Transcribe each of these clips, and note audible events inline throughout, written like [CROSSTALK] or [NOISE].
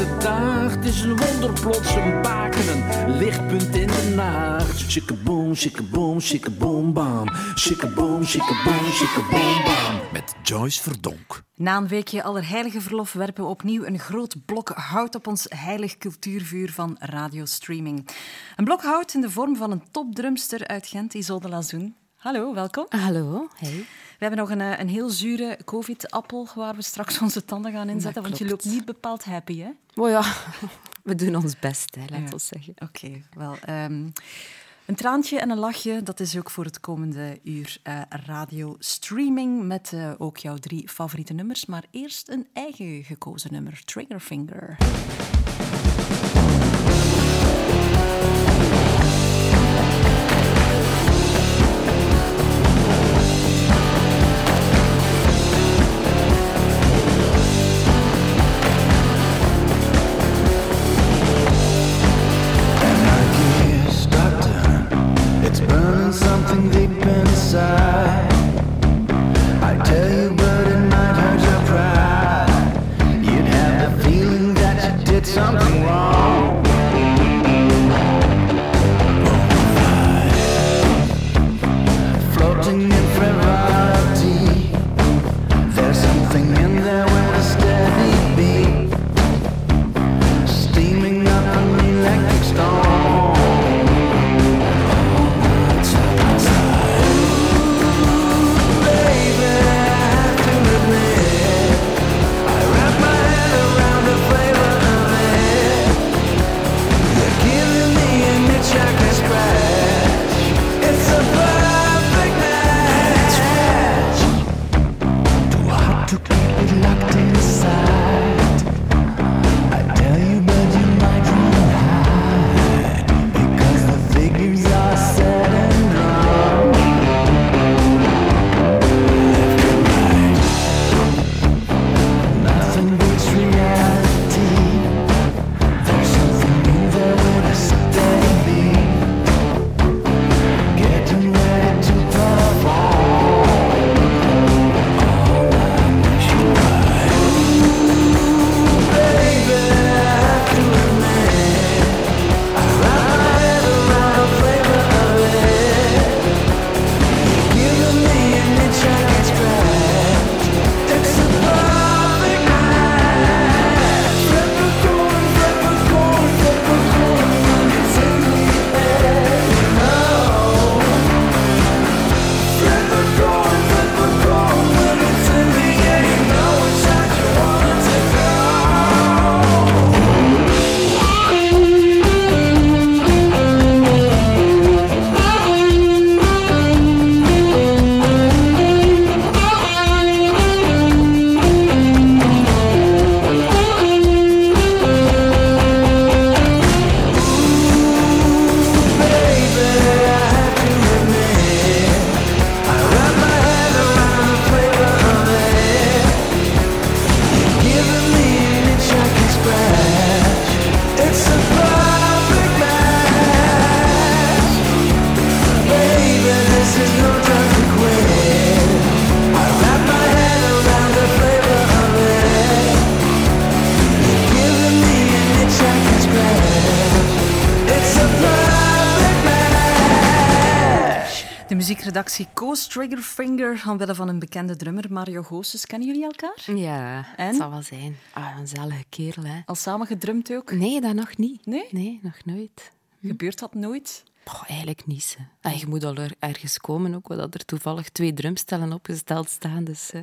Het is een wonder, plots een baken, een lichtpunt in de nacht. Shikkaboom, shikkaboom, shikkaboom, bam. Shikkaboom, shikkaboom, shikkaboom, bam. Met Joyce Verdonk. Na een weekje allerheilige verlof werpen we opnieuw een groot blok hout op ons heilig cultuurvuur van radiostreaming. Een blok hout in de vorm van een topdrumster uit Gent, Isolde Lazoen. Hallo, welkom. Hallo, hey. We hebben nog een, eh, een heel zure covid-appel waar we straks onze tanden gaan inzetten, want je loopt niet bepaald happy, hè? Oh ja, [LAUGHS] we doen ons best, hè, laat ons zeggen. Oké, wel... ehm, een traantje en een lachje, dat is ook voor het komende uur eh radio streaming met eh, ook jouw drie favoriete nummers. Maar eerst een eigen gekozen nummer, Triggerfinger. Muziekredactie koos Triggerfinger omwille van een bekende drummer, Mario Goossens. Kennen jullie elkaar? Ja, En? het zal wel zijn. Ah, een zalige kerel, hè. Al samen gedrumd ook? Nee, dat nog niet. Nee? Nee, nog nooit. Gebeurt dat nooit? Eigenlijk niet. Hè. Ah, je moet al er- ergens komen, ook, dat er toevallig twee drumstellen opgesteld staan. Dus eh,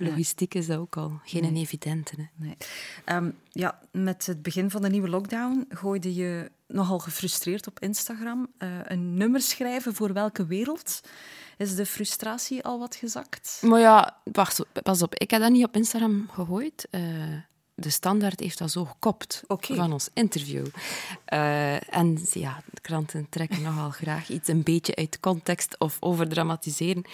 logistiek is dat ook al geen evidente. Hè. Nee. Ehm, ja, met het begin van de nieuwe lockdown gooide je nogal gefrustreerd op Instagram eh, een nummer schrijven voor welke wereld. Is de frustratie al wat gezakt? Maar ja, wacht, pas op. Ik heb dat niet op Instagram gegooid. Eh, de standaard heeft dat zo gekopt van ons interview. Eh, en ja, de kranten trekken nogal graag iets een beetje uit context of overdramatiseren.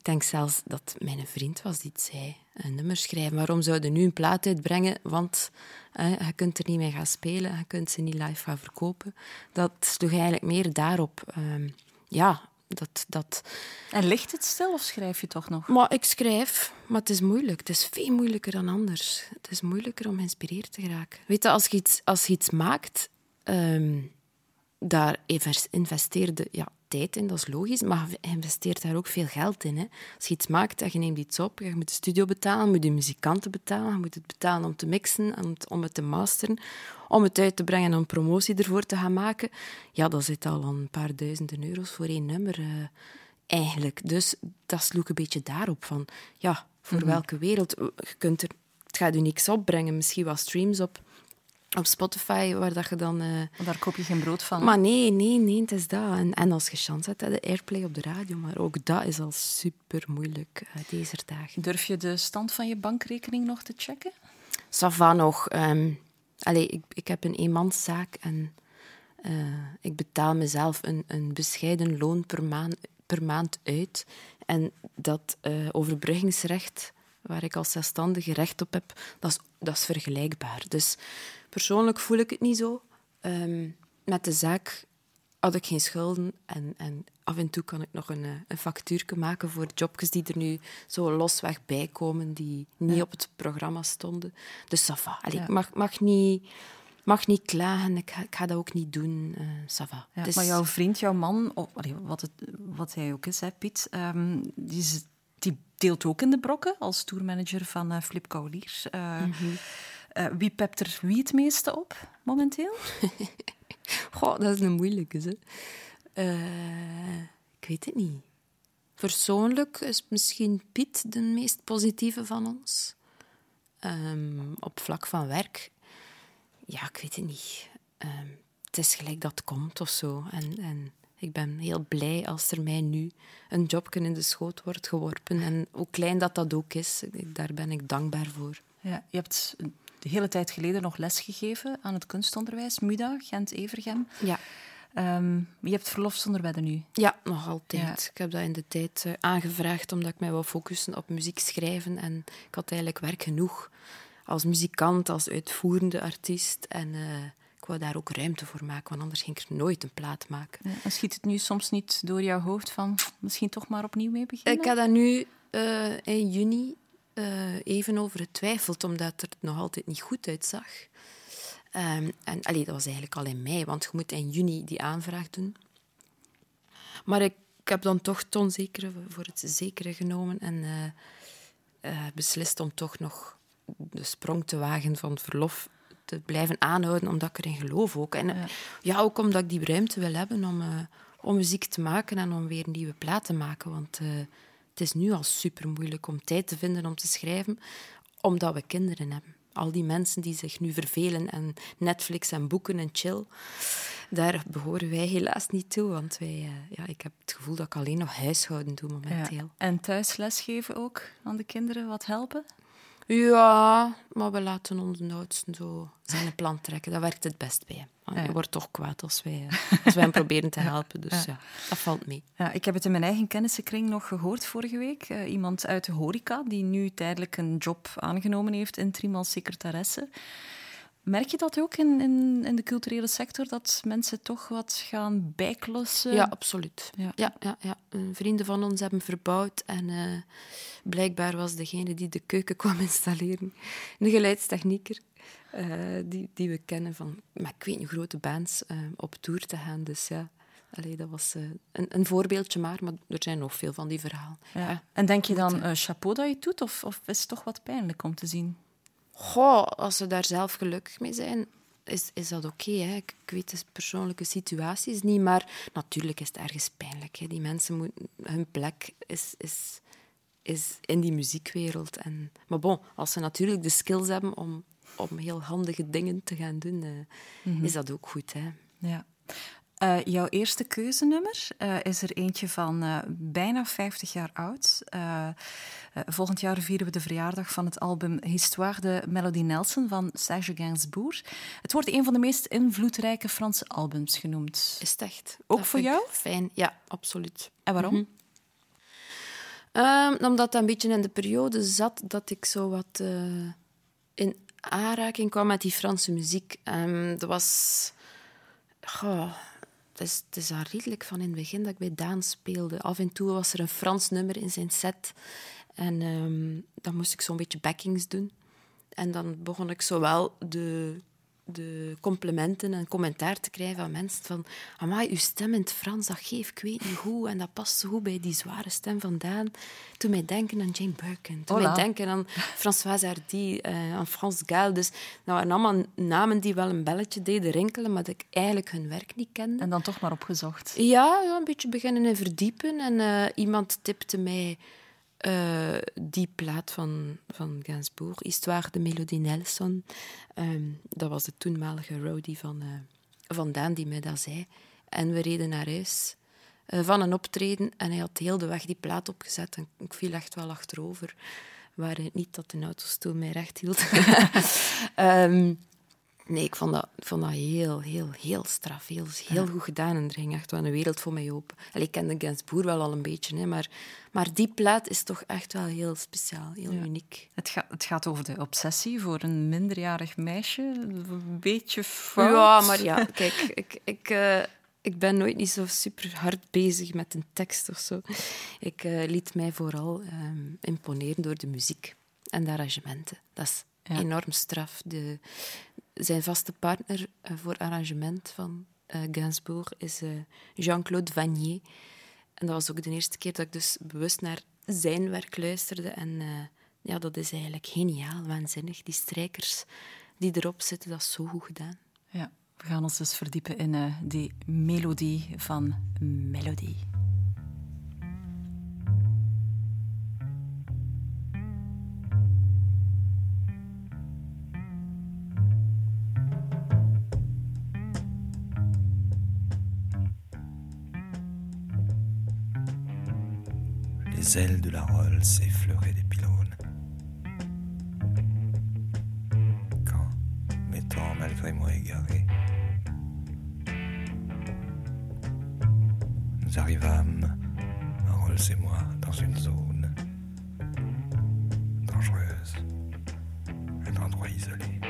Ik denk zelfs dat mijn vriend was die het zei. Een nummer schrijven. Waarom zouden nu een plaat uitbrengen? Want eh, je kunt er niet mee gaan spelen. Je kunt ze niet live gaan verkopen. Dat sloeg eigenlijk meer daarop. Ehm, ja, Dat, dat... En ligt het stil of schrijf je toch nog? Maar ik schrijf, maar het is moeilijk. Het is veel moeilijker dan anders. Het is moeilijker om geïnspireerd te geraken. Weet je, als je iets, als je iets maakt, ehm, daar investeerde ja, tijd in, dat is logisch, maar je investeert daar ook veel geld in. Hè. Als je iets maakt en je neemt iets op, je moet de studio betalen, je moet de muzikanten betalen, je moet het betalen om te mixen, om het, te masteren, om het uit te brengen en een promotie ervoor te gaan maken. Ja, dat zit al aan een paar duizenden euro's voor één nummer. eh, eigenlijk. Dus dat sloeg een beetje daarop van, ja, voor welke wereld? Je kunt er, het gaat u niks opbrengen, misschien wat streams op, op Spotify, waar dat je dan... Want daar koop je geen brood van. maar nee, nee, nee, het is dat. En, en als je chance hebt, heb je airplay op de radio. Maar ook dat is al super moeilijk eh, deze dagen. Durf je de stand van je bankrekening nog te checken? Sava nog. ehm allee, ik, ik heb een eenmanszaak en eh, ik betaal mezelf een, een bescheiden loon per maand, per maand uit. En dat overbruggingsrecht, waar ik als zelfstandige recht op heb, dat is, dat is vergelijkbaar. Dus persoonlijk voel ik het niet zo. Ehm, met de zaak had ik geen schulden en, en af en toe kan ik nog een, eh, een factuurtje maken voor jobjes die er nu zo losweg bij komen, die niet op het programma stonden. Dus Ja. Ik mag, mag, niet, mag niet klagen, ik ga, ik ga dat ook niet doen. eh ça va. Ja, is- Maar jouw vriend, jouw man, of, allee, wat, het, wat hij ook is, hè, Piet, ehm, die, is- die deelt ook in de brokken als tourmanager van eh, Flip Kaulier. Eh, eh, wie pept er wie het meeste op momenteel? [LAUGHS] Goh, dat is een moeilijke. Hè. Eh, ik weet het niet. Persoonlijk is misschien Piet de meest positieve van ons. Ehm, op vlak van werk, ja, ik weet het niet. Ehm, het is gelijk dat het komt of zo. En, en ik ben heel blij als er mij nu een jobje in de schoot wordt geworpen. En hoe klein dat dat ook is, daar ben ik dankbaar voor. Ja, je hebt de hele tijd geleden nog lesgegeven aan het kunstonderwijs, MUDA, Gent-Evergem. Ja. Ehm, je hebt verlof zonder wedden nu. Ja, nog altijd. Ja. Ik heb dat in de tijd eh, aangevraagd omdat ik mij wou focussen op muziek schrijven. En ik had eigenlijk werk genoeg als muzikant, als uitvoerende artiest. En eh, ik wou daar ook ruimte voor maken, want anders ging ik er nooit een plaat maken. Ja, en schiet het nu soms niet door jouw hoofd van misschien toch maar opnieuw mee beginnen? Ik heb daar nu eh, in juni eh, even over getwijfeld, omdat het nog altijd niet goed uitzag. Ehm, en allee, dat was eigenlijk al in mei, want je moet in juni die aanvraag doen. Maar ik, ik heb dan toch het onzekere voor het zekere genomen en eh, eh, beslist om toch nog de sprong te wagen van het verlof te blijven aanhouden, omdat ik erin geloof ook. En eh, ja, ook omdat ik die ruimte wil hebben om, om muziek te maken en om weer een nieuwe plaat te maken. Want het is nu al super moeilijk om tijd te vinden om te schrijven, omdat we kinderen hebben. Al die mensen die zich nu vervelen en Netflix en boeken en chill, daar behoren wij helaas niet toe. Want wij, eh, ja, ik heb het gevoel dat ik alleen nog huishouden doe momenteel. En thuis lesgeven ook aan de kinderen wat helpen? Ja, maar we laten onze oudsten zo zijn plan trekken. Dat werkt het best bij. hem. Ja. Je wordt toch kwaad als wij, eh, als wij hem proberen te helpen. Dus ja. dat valt mee. Ja, ik heb het in mijn eigen kennissenkring nog gehoord vorige week. Eh, iemand uit de horeca die nu tijdelijk een job aangenomen heeft in Trim als secretaresse. Merk je dat ook in, in, in de culturele sector, dat mensen toch wat gaan bijklussen? Ja, absoluut. Ja. Ja. Ja, ja, Een Vrienden van ons hebben verbouwd en eh, blijkbaar was degene die de keuken kwam installeren een geluidstechnieker eh, die, die we kennen van met ik weet niet, grote bands eh, op tour te gaan. Dus ja, allee, dat was eh, een, een voorbeeldje maar, maar er zijn nog veel van die verhalen. Ja. En denk je dan, eh, chapeau dat je het doet, of, of is het toch wat pijnlijk om te zien? Goh, als ze daar zelf gelukkig mee zijn, is, is dat oké. hè. ik, ik weet de persoonlijke situaties niet, maar natuurlijk is het ergens pijnlijk. Hè. Die mensen moeten... Hun plek is, is, is in die muziekwereld. En, maar bon, als ze natuurlijk de skills hebben om, om heel handige dingen te gaan doen, eh, is dat ook goed. Hè. Ja. Eh, jouw eerste keuzenummer eh, is er eentje van eh, bijna 50 jaar oud. Volgend jaar vieren we de verjaardag van het album Histoire de Melody Nelson van Serge Gainsbourg. Het wordt een van de meest invloedrijke Franse albums genoemd. Is het echt? Ook Dat voor jou? Fijn, ja, absoluut. En waarom? Ehm, omdat dat een beetje in de periode zat dat ik zo wat in aanraking kwam met die Franse muziek. Ehm, dat was... goh, het is, het is al redelijk van in het begin dat ik bij Daan speelde. Af en toe was er een Frans nummer in zijn set. En ehm, dan moest ik zo'n beetje backings doen. En dan begon ik zowel de, de complimenten en commentaar te krijgen van mensen van amai, uw stem in het Frans, dat geeft ik weet niet hoe. En dat past zo goed bij die zware stem van Daan. Toen mij denken aan Jane Birkin. Toen Hola. mij denken aan Françoise Hardy, eh, aan Frans Gaal. Dus dat waren allemaal namen die wel een belletje deden rinkelen, maar dat ik eigenlijk hun werk niet kende. En dan toch maar opgezocht. Ja, ja, een beetje beginnen in verdiepen. En eh, iemand tipte mij eh, die plaat van, van Gainsbourg, Histoire de Melodie Nelson. Ehm, dat was de toenmalige roadie van, eh, van Daan die mij dat zei. En we reden naar huis eh, van een optreden en hij had heel de weg die plaat opgezet. En ik viel echt wel achterover. Waar niet dat de autostoel mij recht hield. [LAUGHS] Ehm, Nee, ik vond dat, vond dat heel, heel, heel straf. Heel, heel goed gedaan. En er ging echt wel een wereld voor mij open. Allee, ik kende Gainsbourg wel al een beetje, hè, maar, maar die plaat is toch echt wel heel speciaal, heel uniek. Het, gaat het gaat over de obsessie voor een minderjarig meisje. Een beetje fout. Ja, maar ja, kijk, ik, ik, eh, ik ben nooit niet zo super hard bezig met een tekst of zo. Ik eh, liet mij vooral ehm, imponeren door de muziek en de arrangementen. Dat is Ja. enorm straf. De, zijn vaste partner eh, voor arrangement van eh Gainsbourg is eh, Jean-Claude Vanier. En dat was ook de eerste keer dat ik dus bewust naar zijn werk luisterde. En ja, dat is eigenlijk geniaal, waanzinnig. Die strijkers die erop zitten, dat is zo goed gedaan. Ja, we gaan ons dus verdiepen in die melodie van Melodie. Ailes de la Rolls effleuraient des pylônes. Quand, m'étant malgré moi égaré, nous arrivâmes, Rolls et moi, dans une zone dangereuse, un endroit isolé.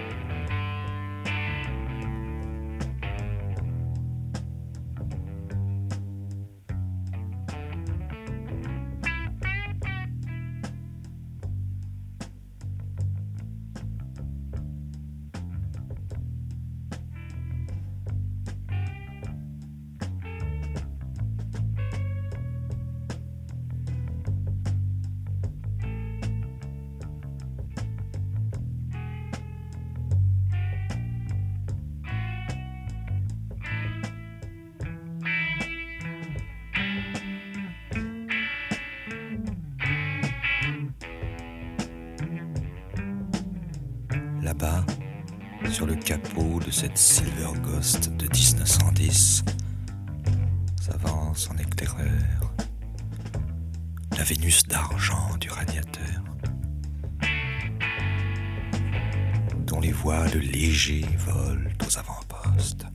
Là-bas, sur le capot de cette Silver Ghost de 1910, s'avance en éclaireur. La Vénus d'argent du radiateur, dont les voiles légers volent aux avant-postes.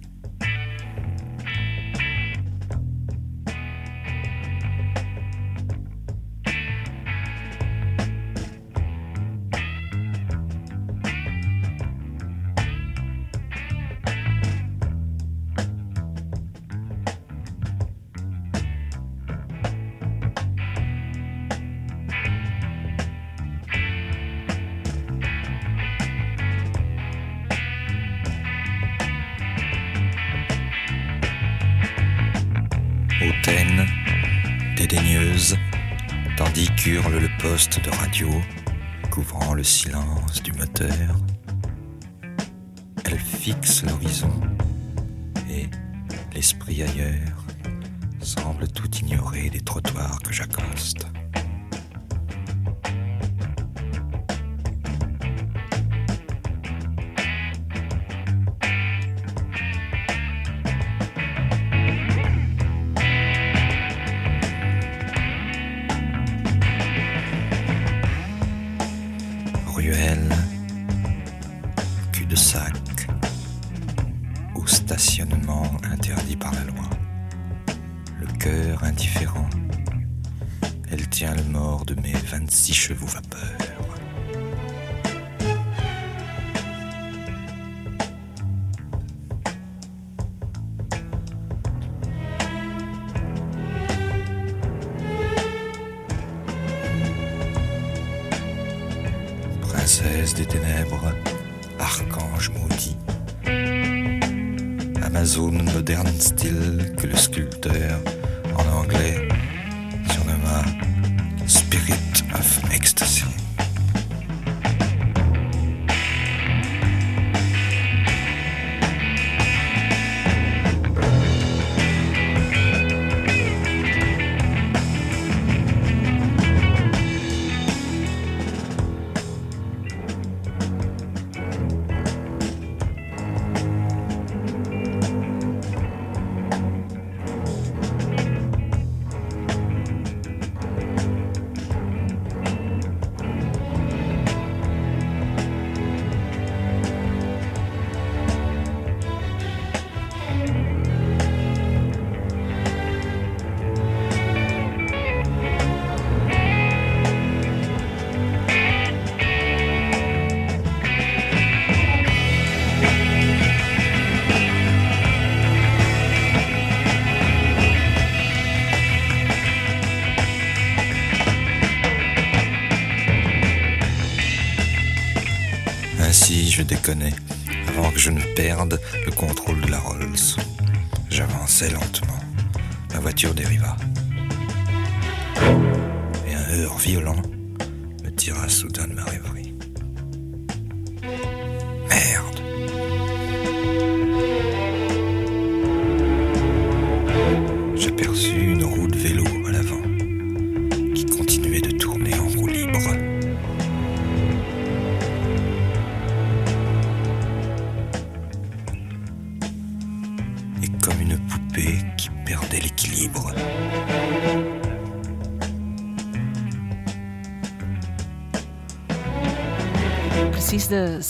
excellente.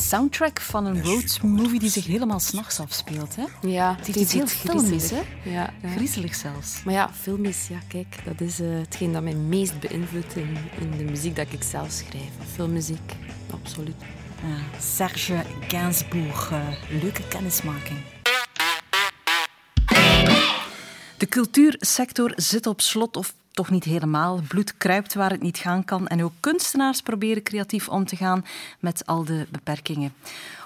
Soundtrack van een road movie die zich helemaal s'nachts afspeelt. Hè? Ja, Het heeft iets heel filmisch, hè? Ja, ja. Griezelig zelfs. Maar ja, filmisch, ja, kijk, dat is eh, hetgeen dat mij meest beïnvloedt in, in de muziek dat ik zelf schrijf. Filmmuziek, absoluut. Ja, Serge Gainsbourg, eh, leuke kennismaking. De cultuursector zit op slot of toch niet helemaal. Bloed kruipt waar het niet gaan kan. En ook kunstenaars proberen creatief om te gaan met al de beperkingen.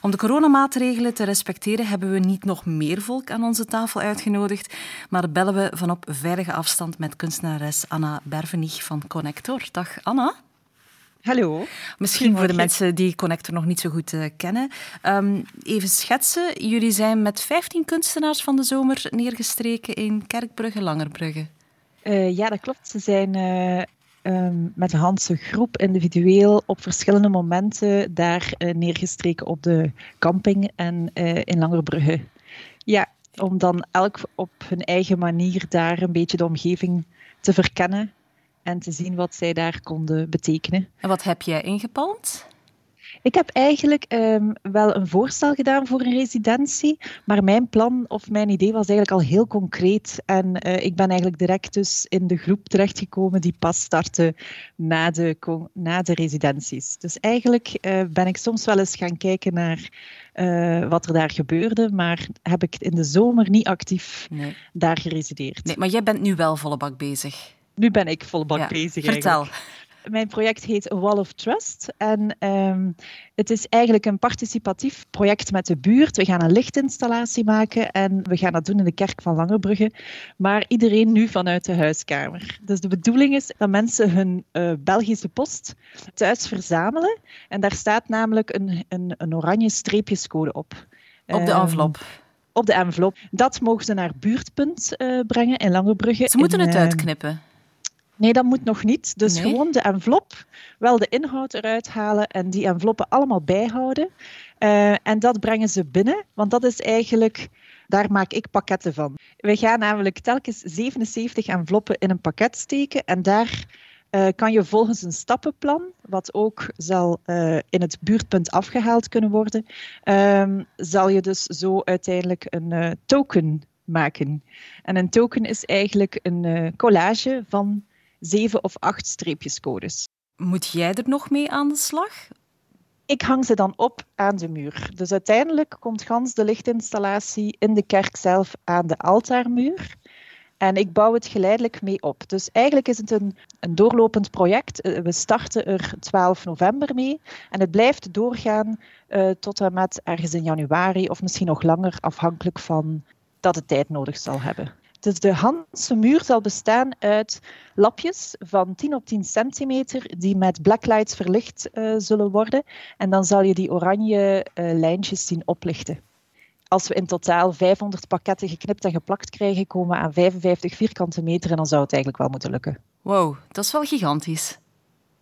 Om de coronamaatregelen te respecteren hebben we niet nog meer volk aan onze tafel uitgenodigd, maar bellen we van op veilige afstand met kunstenares Anna Bervenich van Connector. Dag Anna. Hallo. Misschien voor de mensen die Connector nog niet zo goed eh, kennen. Ehm, even schetsen. Jullie zijn met 15 kunstenaars van de zomer neergestreken in Kerkbrugge, Langerbrugge. Eh, ja, dat klopt. Ze zijn eh, ehm, met een Handse groep individueel op verschillende momenten daar eh, neergestreken op de camping en in Langerbrugge. Ja, om dan elk op hun eigen manier daar een beetje de omgeving te verkennen en te zien wat zij daar konden betekenen. En wat heb jij ingepalmd? Ik heb eigenlijk ehm, wel een voorstel gedaan voor een residentie, maar mijn plan of mijn idee was eigenlijk al heel concreet. En eh, ik ben eigenlijk direct dus in de groep terechtgekomen die pas startte na de, na de residenties. Dus eigenlijk eh, ben ik soms wel eens gaan kijken naar eh, wat er daar gebeurde, maar heb ik in de zomer niet actief Nee. daar geresideerd. nee. Maar jij bent nu wel volle bak bezig. Nu ben ik volle bak Ja, bezig Vertel. eigenlijk. Mijn project heet Wall of Trust. En ehm, het is eigenlijk een participatief project met de buurt. We gaan een lichtinstallatie maken en we gaan dat doen in de kerk van Langerbrugge. Maar iedereen nu vanuit de huiskamer. Dus de bedoeling is dat mensen hun eh, Belgische post thuis verzamelen. En daar staat namelijk een, een, een oranje streepjescode op. Op de Ehm, envelop. op de envelop. Dat mogen ze naar buurtpunt eh, brengen in Langerbrugge. Ze moeten in, het ehm, uitknippen. Nee, dat moet nog niet. Dus Nee? gewoon de envelop, wel de inhoud eruit halen en die enveloppen allemaal bijhouden. Eh, en dat brengen ze binnen, want dat is eigenlijk, daar maak ik pakketten van. We gaan namelijk telkens 77 enveloppen in een pakket steken en daar eh, kan je volgens een stappenplan, wat ook zal eh, in het buurtpunt afgehaald kunnen worden, ehm, zal je dus zo uiteindelijk een token maken. En een token is eigenlijk een collage van zeven of acht streepjescodes. Moet jij er nog mee aan de slag? Ik hang ze dan op aan de muur. Dus uiteindelijk komt gans de lichtinstallatie in de kerk zelf aan de altaarmuur. En ik bouw het geleidelijk mee op. Dus eigenlijk is het een, een doorlopend project. Eh, We starten er 12 november mee. En het blijft doorgaan eh, tot en met ergens in januari of misschien nog langer, afhankelijk van dat het tijd nodig zal hebben. Dus de Hanse muur zal bestaan uit lapjes van 10 op 10 centimeter die met blacklights verlicht eh, zullen worden. En dan zal je die oranje eh, lijntjes zien oplichten. Als we in totaal 500 pakketten geknipt en geplakt krijgen, komen we aan 55 vierkante meter en dan zou het eigenlijk wel moeten lukken. Wow, dat is wel gigantisch.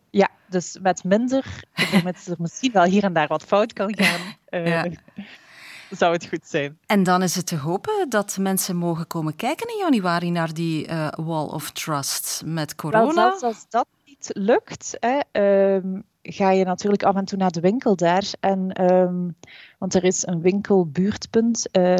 Ja, dus met minder, [LAUGHS] met er misschien wel hier en daar wat fout kan gaan, eh, Ja. [LAUGHS] zou het goed zijn. En dan is het te hopen dat mensen mogen komen kijken in januari naar die eh, Wall of Trust met Wel, corona. zelfs als dat niet lukt, hè, ehm, ga je natuurlijk af en toe naar de winkel daar. En, ehm, want er is een winkelbuurtpunt eh,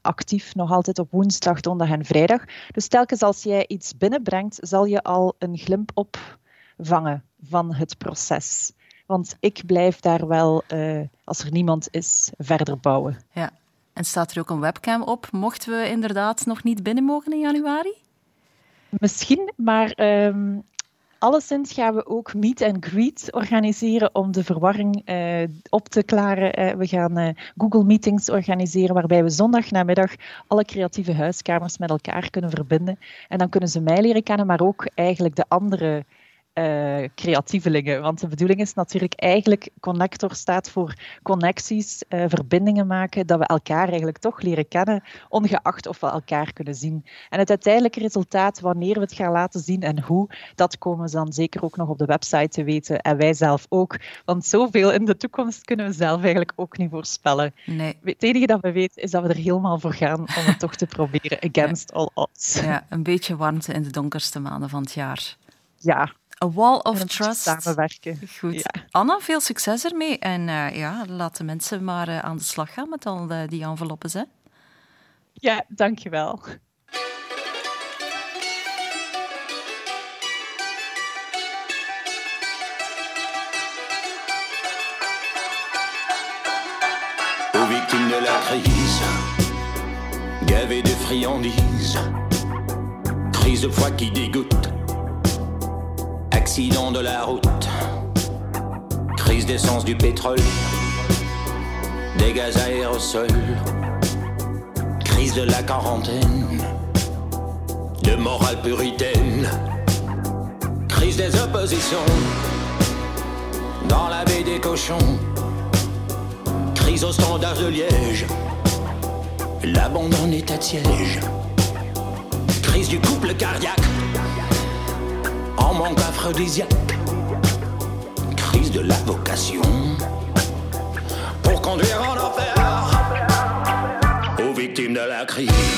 actief nog altijd op woensdag, donderdag en vrijdag. Dus telkens als jij iets binnenbrengt, zal je al een glimp opvangen van het proces. Want ik blijf daar wel, eh, als er niemand is, verder bouwen. Ja. En staat er ook een webcam op, mochten we inderdaad nog niet binnen mogen in januari? Misschien, maar ehm alleszins gaan we ook meet and greet organiseren om de verwarring eh, op te klaren. Eh, we gaan Google Meetings organiseren waarbij we zondagnamiddag alle creatieve huiskamers met elkaar kunnen verbinden. En dan kunnen ze mij leren kennen, maar ook eigenlijk de andere eh, creatievelingen. Want de bedoeling is natuurlijk eigenlijk, Connector staat voor connecties, eh, verbindingen maken, dat we elkaar eigenlijk toch leren kennen, ongeacht of we elkaar kunnen zien. En het uiteindelijke resultaat, wanneer we het gaan laten zien en hoe, dat komen we dan zeker ook nog op de website te weten. En wij zelf ook. Want zoveel in de toekomst kunnen we zelf eigenlijk ook niet voorspellen. Nee. Het enige dat we weten is dat we er helemaal voor gaan om het toch te [LAUGHS] proberen, against all odds. Ja, een beetje warmte in de donkerste maanden van het jaar. Ja, A Wall of Trust. samenwerken. Goed. Ja. Anna, veel succes ermee. En eh, ja, laat de mensen maar eh, aan de slag gaan met al eh, die enveloppes. Hè? Ja, dankjewel. aux victimes de la crise, gavées de friandises, crise de foi qui dégoûte, accident de la route, crise d'essence du pétrole, des gaz aérosols, crise de la quarantaine, de morale puritaine, crise des oppositions, dans la baie des cochons. Crise au standard de Liège, l'abandon état de siège, crise du couple cardiaque, en manque aphrodisiaque, crise de la vocation, pour conduire en enfer, aux victimes de la crise.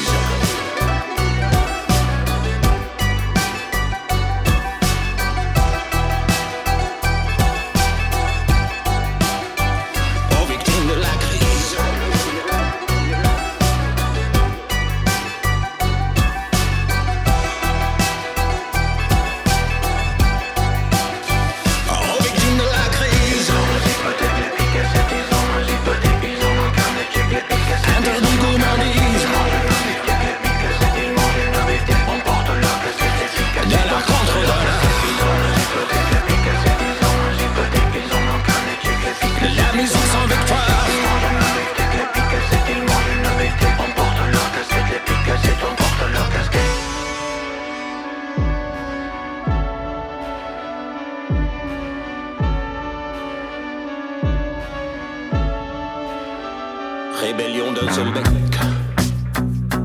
Rébellion de Zolbeck,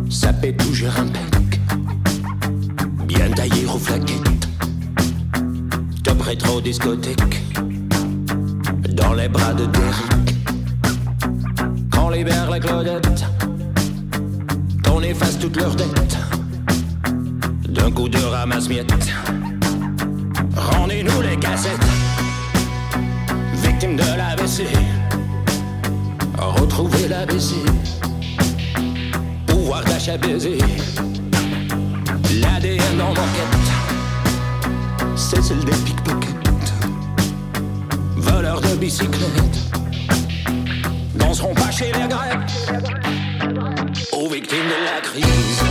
sapé toujours un bec, bien taillé aux flaquettes, top rétro discothèque, dans les bras de Derrick, quand libère la Claudette, qu'on efface toutes leurs dettes, d'un coup de ramasse-miettes, rendez-nous les cassettes, victimes de l'ABC. Retrouver l'ABC Pouvoir d'achat baiser. L'ADN en enquête C'est celle des pickpockets Voleurs de bicyclettes Danseront pas chez les Grecs. Aux victimes de la crise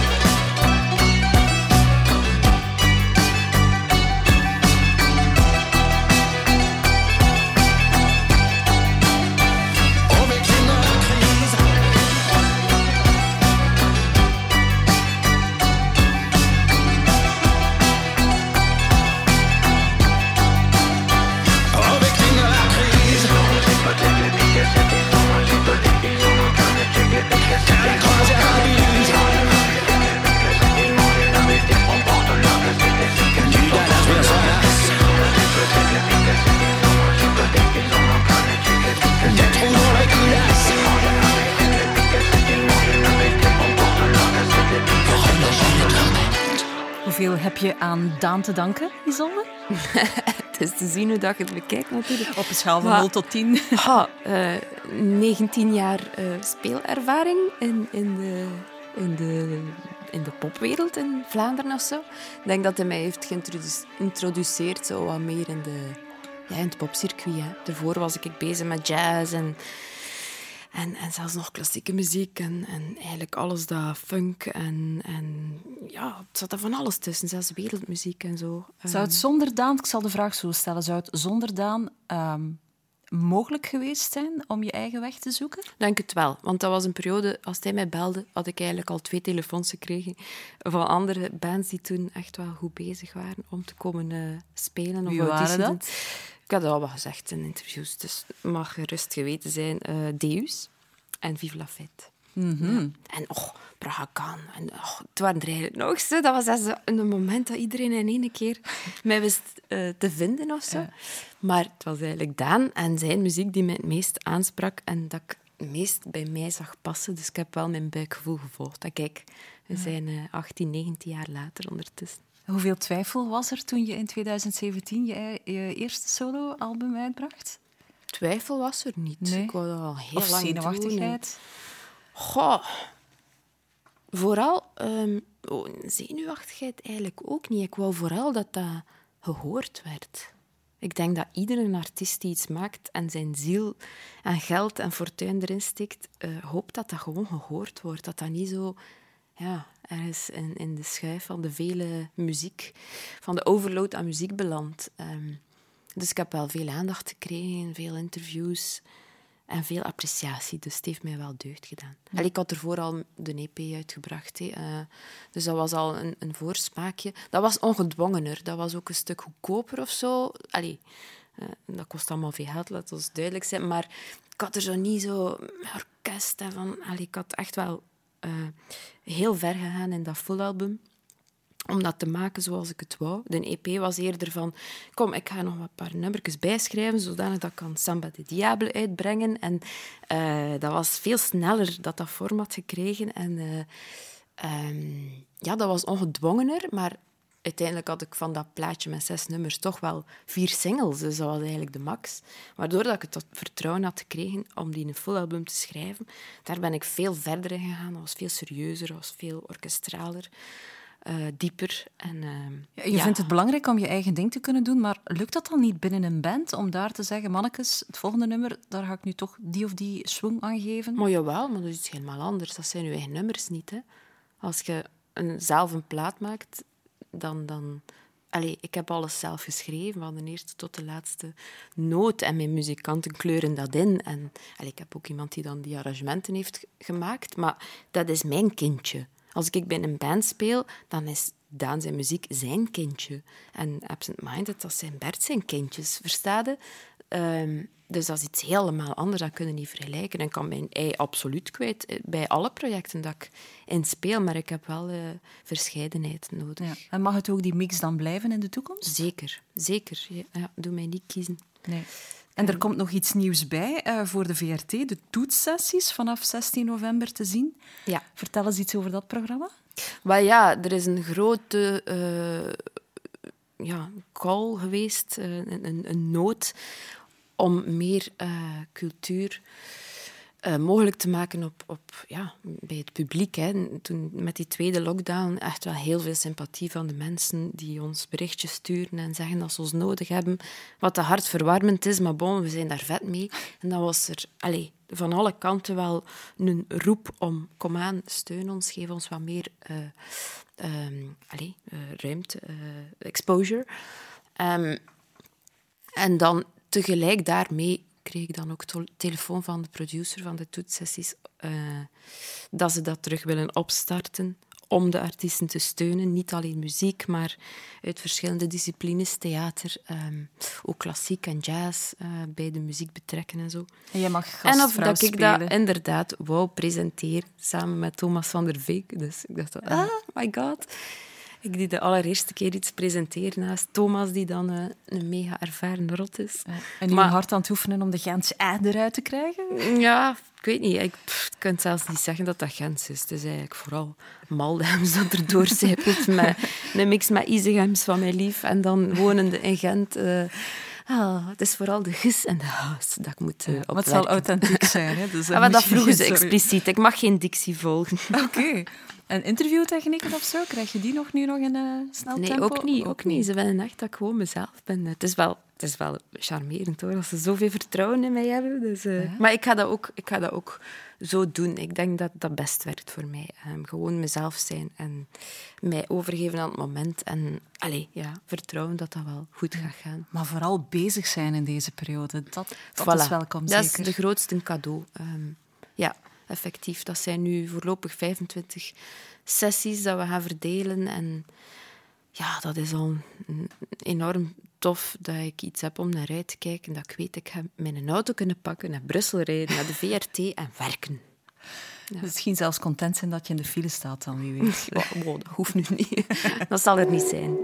aan Daan te danken, Isolde? [LAUGHS] Het is te zien hoe dat je het bekijkt natuurlijk. Op een schaal van Maar- 0 tot 10. [LAUGHS] Ha, eh, 19 jaar eh, speelervaring in, in, de, in, de, in de popwereld in Vlaanderen of zo. Ik denk dat hij mij heeft geïntroduce- geïntroduceerd zo wat meer in, de, ja, in het popcircuit. Hè. Daarvoor was ik bezig met jazz en, en, en zelfs nog klassieke muziek en, en eigenlijk alles dat funk en, en ja, het zat er van alles tussen, zelfs wereldmuziek en zo. Zou het zonder Daan, ik zal de vraag zo stellen, zou het zonder Daan ehm, mogelijk geweest zijn om je eigen weg te zoeken? Denk het wel, want dat was een periode, als hij mij belde, had ik eigenlijk al twee telefoons gekregen van andere bands die toen echt wel goed bezig waren om te komen eh, spelen. of Wie waren auditie dat? Ik had dat al wel gezegd in interviews, dus mag gerust geweten zijn. eh, Deus en Vive la Fête. Mhm. En oh, Praga. En het waren er eigenlijk nog zo. Dat was een moment dat iedereen in één keer mij wist eh, te vinden of zo. Maar het was eigenlijk Daan en zijn muziek die mij het meest aansprak en dat ik het meest bij mij zag passen. Dus ik heb wel mijn buikgevoel gevolgd. En kijk, we zijn eh 18, 19 jaar later ondertussen. Hoeveel twijfel was er toen je in 2017 je, je eerste solo-album uitbracht? Twijfel was er niet. Nee. Ik wou dat al heel of lang doen zenuwachtigheid? Goh. Vooral ehm, oh, zenuwachtigheid eigenlijk ook niet. Ik wou vooral dat dat gehoord werd. Ik denk dat iedere artiest die iets maakt en zijn ziel en geld en fortuin erin steekt, eh, hoopt dat dat gewoon gehoord wordt. Dat dat niet zo ja, ergens in, in de schuif van de vele muziek, van de overload aan muziek belandt. Ehm, dus ik heb wel veel aandacht gekregen, veel interviews en veel appreciatie. Dus het heeft mij wel deugd gedaan. Allee, ik had ervoor al de EP uitgebracht. hè. Eh, dus dat was al een, een voorsmaakje. Dat was ongedwongener. Dat was ook een stuk goedkoper of zo. Allee, eh, dat kost allemaal veel geld, laat ons duidelijk zijn. Maar ik had er zo niet zo orkest en van... Allee, ik had echt wel eh, heel ver gegaan in dat full album om dat te maken zoals ik het wou. De EP was eerder van, kom, ik ga nog een paar nummertjes bijschrijven, zodanig dat kan Samba de uitbrengen. En eh, dat was veel sneller dat dat vorm had gekregen. En eh, ehm, ja, dat was ongedwongener, maar uiteindelijk had ik van dat plaatje met zes nummers toch wel vier singles. Dus dat was eigenlijk de max. Waardoor dat ik het vertrouwen had gekregen om die in een full album te schrijven. Daar ben ik veel verder in gegaan. Dat was veel serieuzer, dat was veel orkestraler eh, dieper. En, Ja, je ja. vindt het belangrijk om je eigen ding te kunnen doen, maar lukt dat dan niet binnen een band om daar te zeggen, mannetjes, het volgende nummer, daar ga ik nu toch die of die swing aan geven? Maar jawel, maar dat is iets helemaal anders. Dat zijn je eigen nummers niet. Hè. Als je een, zelf een plaat maakt, dan... dan Allee, ik heb alles zelf geschreven, van de eerste tot de laatste noot. En mijn muzikanten kleuren dat in. En allee, ik heb ook iemand die dan die arrangementen heeft gemaakt. Maar dat is mijn kindje. Als ik bij een band speel, dan is Daan zijn muziek zijn kindje. En Absent Minded, dat zijn Bert zijn kindjes. Verstaade? Ehm, dus dat is iets helemaal anders. Dat kunnen we niet vergelijken. En ik kan mijn ei absoluut kwijt eh, bij alle projecten dat ik in speel. Maar ik heb wel eh, verscheidenheid nodig. Ja. En mag het ook die mix dan blijven in de toekomst? Zeker, zeker. Ja, doe mij niet kiezen. Nee. En er komt nog iets nieuws bij eh, voor de VRT, de toetssessies vanaf 16 november te zien. Ja. Vertel eens iets over dat programma. Maar ja, er is een grote eh, ja, call geweest, een, een, een nood om meer eh, cultuur eh, mogelijk te maken op, op, ja, bij het publiek. Hè. En Toen met die tweede lockdown echt wel heel veel sympathie van de mensen die ons berichtjes sturen en zeggen dat ze ons nodig hebben. Wat te hartverwarmend is, maar bon, we zijn daar vet mee. En dan was er allez, van alle kanten wel een roep om kom aan, steun ons, geef ons wat meer eh, ehm, allez, ruimte, exposure. Ehm, en dan tegelijk daarmee kreeg ik dan ook telefoon van de producer van de toetsessies eh, dat ze dat terug willen opstarten om de artiesten te steunen. Niet alleen muziek, maar uit verschillende disciplines, theater, ehm, ook klassiek en jazz eh, bij de muziek betrekken en zo. En jij mag En of dat ik dat inderdaad wou presenteren samen met Thomas van der Veek. Dus ik dacht, ah, my god. Ik die de allereerste keer iets presenteer naast Thomas, die dan eh, een mega ervaren rot is. En Maar- hard aan het oefenen om de Gentse ei eruit te krijgen? Ja, ik weet niet. Ik pff, ik kan zelfs niet zeggen dat dat Gens is. Het is eigenlijk vooral Maldems dat er doorcijpelt [LAUGHS] met een mix met Izegems van mijn lief. En dan wonende in Gent. eh, ah, het is vooral de gis en de haas dat ik moet uh, het zal authentiek zijn. Hè? Dus Ja, maar dat vroegen ze sorry- expliciet. Ik mag geen dictie volgen. Oké. [LAUGHS] En interviewtechnieken of zo, krijg je die nog nu nog in eh snel Nee, tempo? ook niet, ook niet. Ze willen echt dat ik gewoon mezelf ben. Het is wel, het is wel charmerend hoor, als ze zoveel vertrouwen in mij hebben. Dus, eh, Maar ik ga, dat ook, ik ga dat ook zo doen. Ik denk dat dat best werkt voor mij. Ehm, gewoon mezelf zijn en mij overgeven aan het moment. En allez, ja, vertrouwen dat dat wel goed gaat gaan. Maar vooral bezig zijn in deze periode, dat, dat Voilà. is welkom, Dat zeker. is de grootste cadeau. Ehm, ja, effectief. Dat zijn nu voorlopig 25 sessies dat we gaan verdelen. En ja, dat is al enorm tof dat ik iets heb om naar uit te kijken. Dat ik weet, ik ga mijn auto kunnen pakken, naar Brussel rijden, naar de [LAUGHS] VRT en werken. Misschien zelfs content zijn dat je in de file staat dan, wie weet. [LAUGHS] Wow, wow, dat hoeft nu niet. [LAUGHS] Dat zal er niet zijn.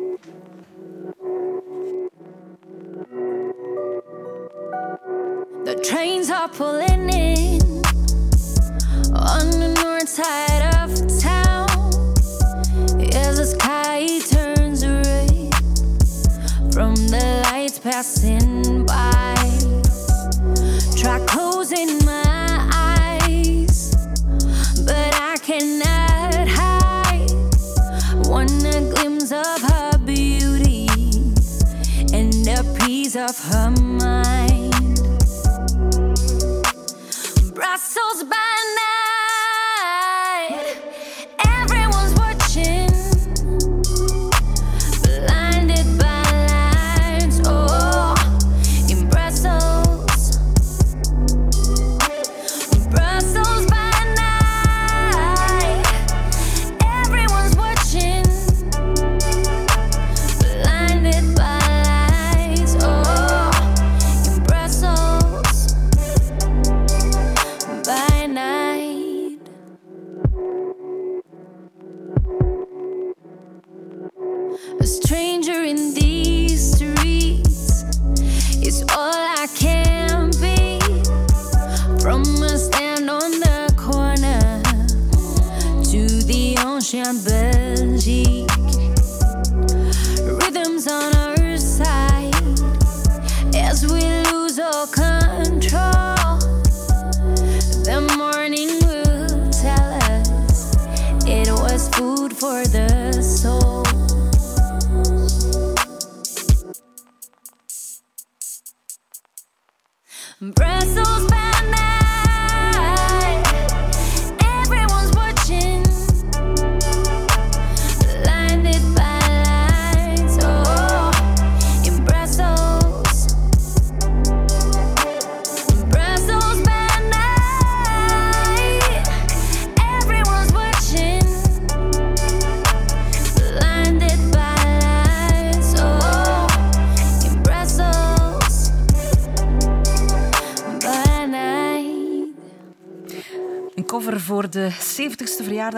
The trains are pulling in on the north side of town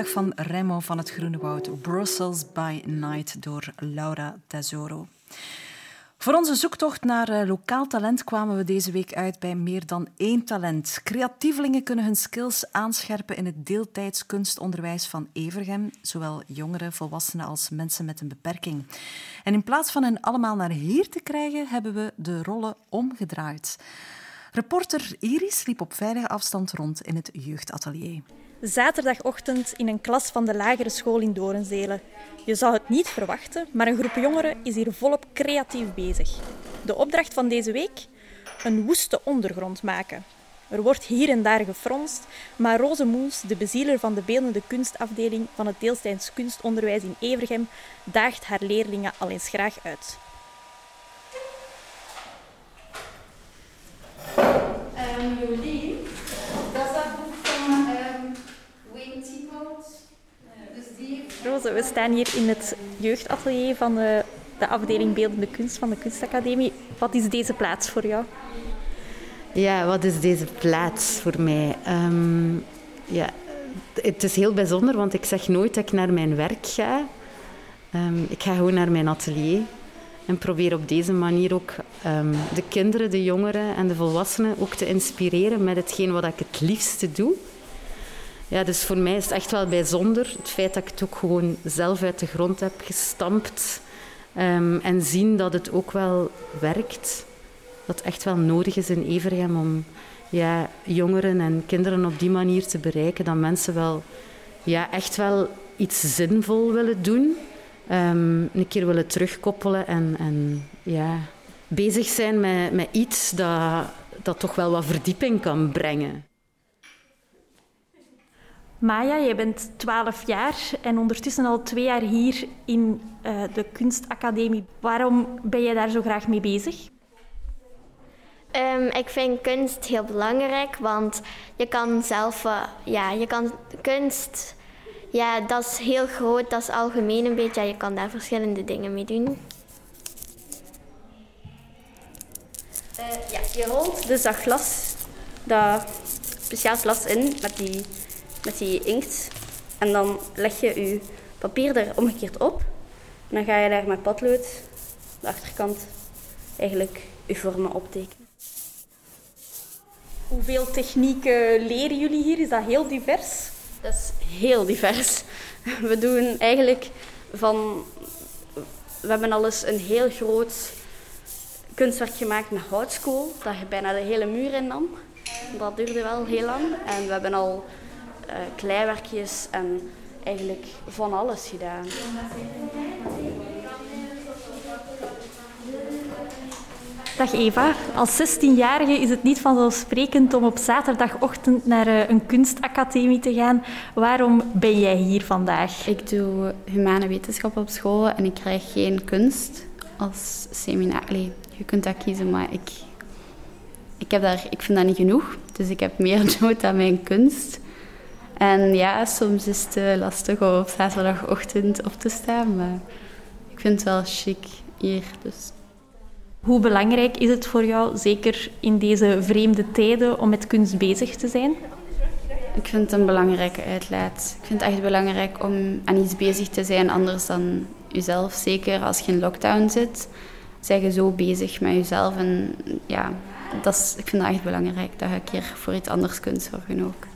van Remo van het Groene Woud. Brussels by Night door Laura Tesoro. Voor onze zoektocht naar eh, lokaal talent kwamen we deze week uit bij meer dan één talent. Creatievelingen kunnen hun skills aanscherpen in het deeltijds kunstonderwijs van Evergem, zowel jongeren, volwassenen als mensen met een beperking. En in plaats van hen allemaal naar hier te krijgen, hebben we de rollen omgedraaid. Reporter Iris liep op veilige afstand rond in het jeugdatelier. Zaterdagochtend in een klas van de lagere school in Dorenzelen. Je zou het niet verwachten, maar een groep jongeren is hier volop creatief bezig. De opdracht van deze week? Een woeste ondergrond maken. Er wordt hier en daar gefronst, maar Rose Moels, de bezieler van de beeldende kunstafdeling van het Deelstijds kunstonderwijs in Evergem, daagt haar leerlingen al eens graag uit. Um, Jolien, dat is dat boek van um, Wayne Thibault. Dus die Rose, we staan hier in het jeugdatelier van de, de afdeling Beeldende Kunst van de Kunstacademie. Wat is deze plaats voor jou? Ja, wat is deze plaats voor mij? Ehm, ja, het is heel bijzonder, want ik zeg nooit dat ik naar mijn werk ga. Ehm, ik ga gewoon naar mijn atelier en probeer op deze manier ook ehm, de kinderen, de jongeren en de volwassenen ook te inspireren met hetgeen wat ik het liefste doe. Ja, dus voor mij is het echt wel bijzonder het feit dat ik het ook gewoon zelf uit de grond heb gestampt ehm, en zien dat het ook wel werkt. Dat het echt wel nodig is in Evergem om ja, jongeren en kinderen op die manier te bereiken. Dat mensen wel ja, echt wel iets zinvol willen doen. ehm, een keer willen terugkoppelen en, en ja, bezig zijn met, met iets dat, dat toch wel wat verdieping kan brengen. Maya, jij bent 12 jaar en ondertussen al twee jaar hier in eh, de kunstacademie. Waarom ben je daar zo graag mee bezig? Ehm, ik vind kunst heel belangrijk, want je kan zelf, eh, ja, je kan kunst, ja, dat is heel groot, dat is algemeen een beetje, je kan daar verschillende dingen mee doen. Eh, ja, je rolt dus dat glas, dat speciaal glas in met die, met die inkt. En dan leg je je papier er omgekeerd op. En dan ga je daar met potlood, de achterkant, eigenlijk je vormen optekenen. Hoeveel technieken leren jullie hier? Is dat heel divers? Dat is heel divers. We doen eigenlijk van... We hebben al eens een heel groot kunstwerk gemaakt met houtskool, dat je bijna de hele muur in nam. Dat duurde wel heel lang. En we hebben al eh, kleiwerkjes en eigenlijk van alles gedaan. Dag Eva. Als 16-jarige is het niet vanzelfsprekend om op zaterdagochtend naar eh, een kunstacademie te gaan. Waarom ben jij hier vandaag? Ik doe humane wetenschap op school en ik krijg geen kunst als seminar. Allee, je kunt dat kiezen, maar ik, ik, heb daar, ik vind dat niet genoeg. Dus ik heb meer [LAUGHS] nood aan mijn kunst. En ja, soms is het eh, lastig om op zaterdagochtend op te staan, maar ik vind het wel chic hier. Dus. Hoe belangrijk is het voor jou, zeker in deze vreemde tijden, om met kunst bezig te zijn? Ik vind het een belangrijke uitlaat. Ik vind het echt belangrijk om aan iets bezig te zijn anders dan jezelf. Zeker als je in lockdown zit, zijn je zo bezig met jezelf. En ja, dat is, ik vind dat echt belangrijk, dat je een keer voor iets anders kunt zorgen ook.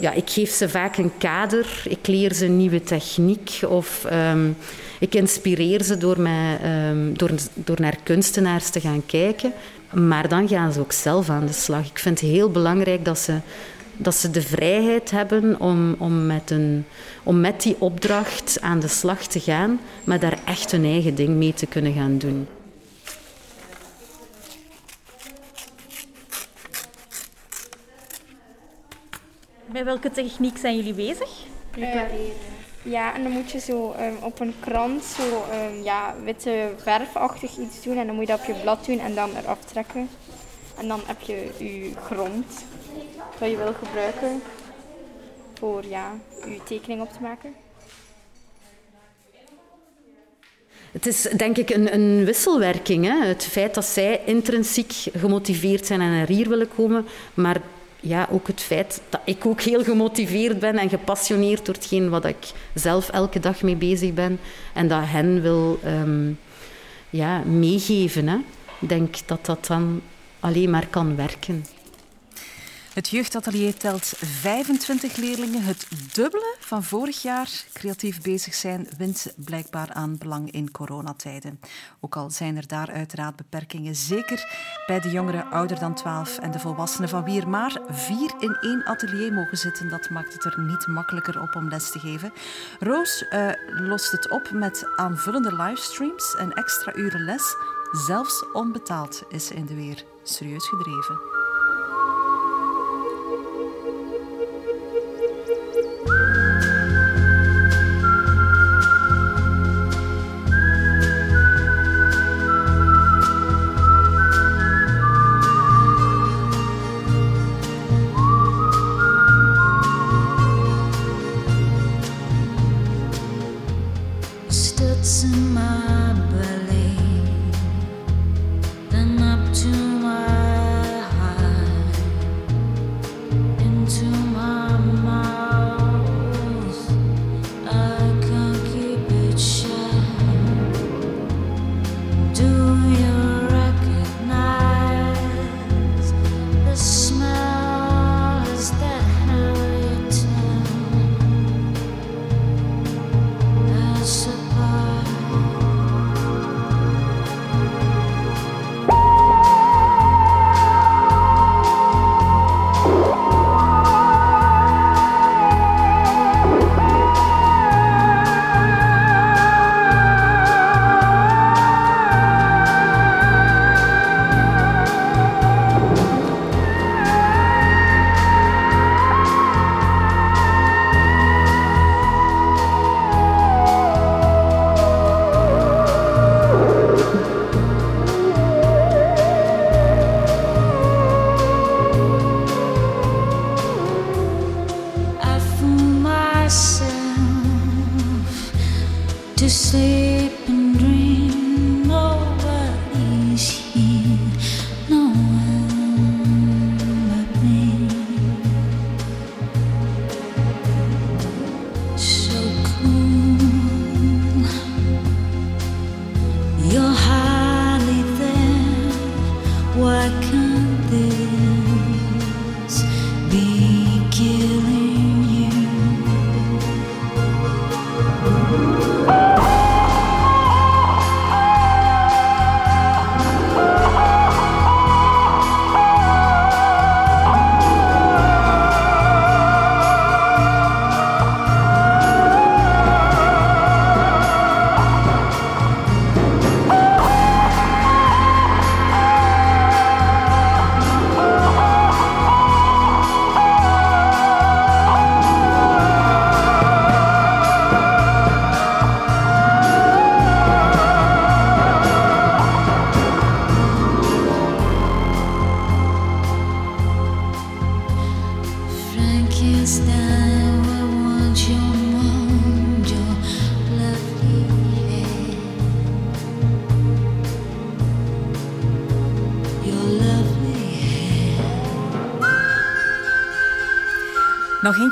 Ja, ik geef ze vaak een kader, ik leer ze nieuwe techniek of ehm, ik inspireer ze door, mij, ehm, door, door naar kunstenaars te gaan kijken. Maar dan gaan ze ook zelf aan de slag. Ik vind het heel belangrijk dat ze, dat ze de vrijheid hebben om, om, met een, om met die opdracht aan de slag te gaan, maar daar echt hun eigen ding mee te kunnen gaan doen. Met welke techniek zijn jullie bezig? Ja, en dan moet je zo ehm, op een krant zo ehm, ja, witte verfachtig iets doen. En dan moet je dat op je blad doen en dan eraf trekken. En dan heb je je grond dat je wil gebruiken voor ja, je tekening op te maken. Het is denk ik een, een wisselwerking. Hè? Het feit dat zij intrinsiek gemotiveerd zijn en naar hier willen komen, maar ja, ook het feit dat ik ook heel gemotiveerd ben en gepassioneerd door hetgeen wat ik zelf elke dag mee bezig ben en dat hen wil ehm, ja, meegeven. Hè? Ik denk dat dat dan alleen maar kan werken. Het jeugdatelier telt 25 leerlingen, het dubbele van vorig jaar. Creatief bezig zijn wint blijkbaar aan belang in coronatijden. Ook al zijn er daar uiteraard beperkingen, zeker bij de jongeren ouder dan 12 en de volwassenen van wie er maar vier in één atelier mogen zitten. Dat maakt het er niet makkelijker op om les te geven. Roos eh, lost het op met aanvullende livestreams en extra uren les. Zelfs onbetaald is ze in de weer. Serieus gedreven.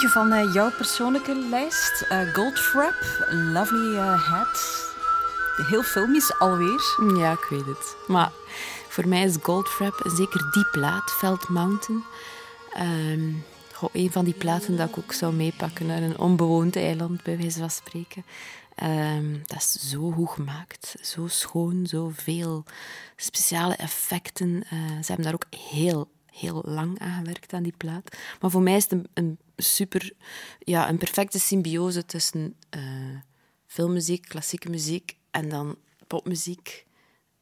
Van eh, jouw persoonlijke lijst. Eh, Goldfrapp, Lovely eh, Hat. Heel filmisch alweer. Ja, ik weet het. Maar voor mij is Goldfrapp, zeker die plaat, Felt Mountain, ehm, goh, een van die platen dat ik ook zou meepakken naar een onbewoond eiland, bij wijze van spreken. Ehm, dat is zo goed gemaakt, zo schoon, zoveel speciale effecten. Ze hebben daar ook heel, heel lang aan gewerkt aan die plaat. Maar voor mij is het een super, ja, een perfecte symbiose tussen eh, filmmuziek, klassieke muziek en dan popmuziek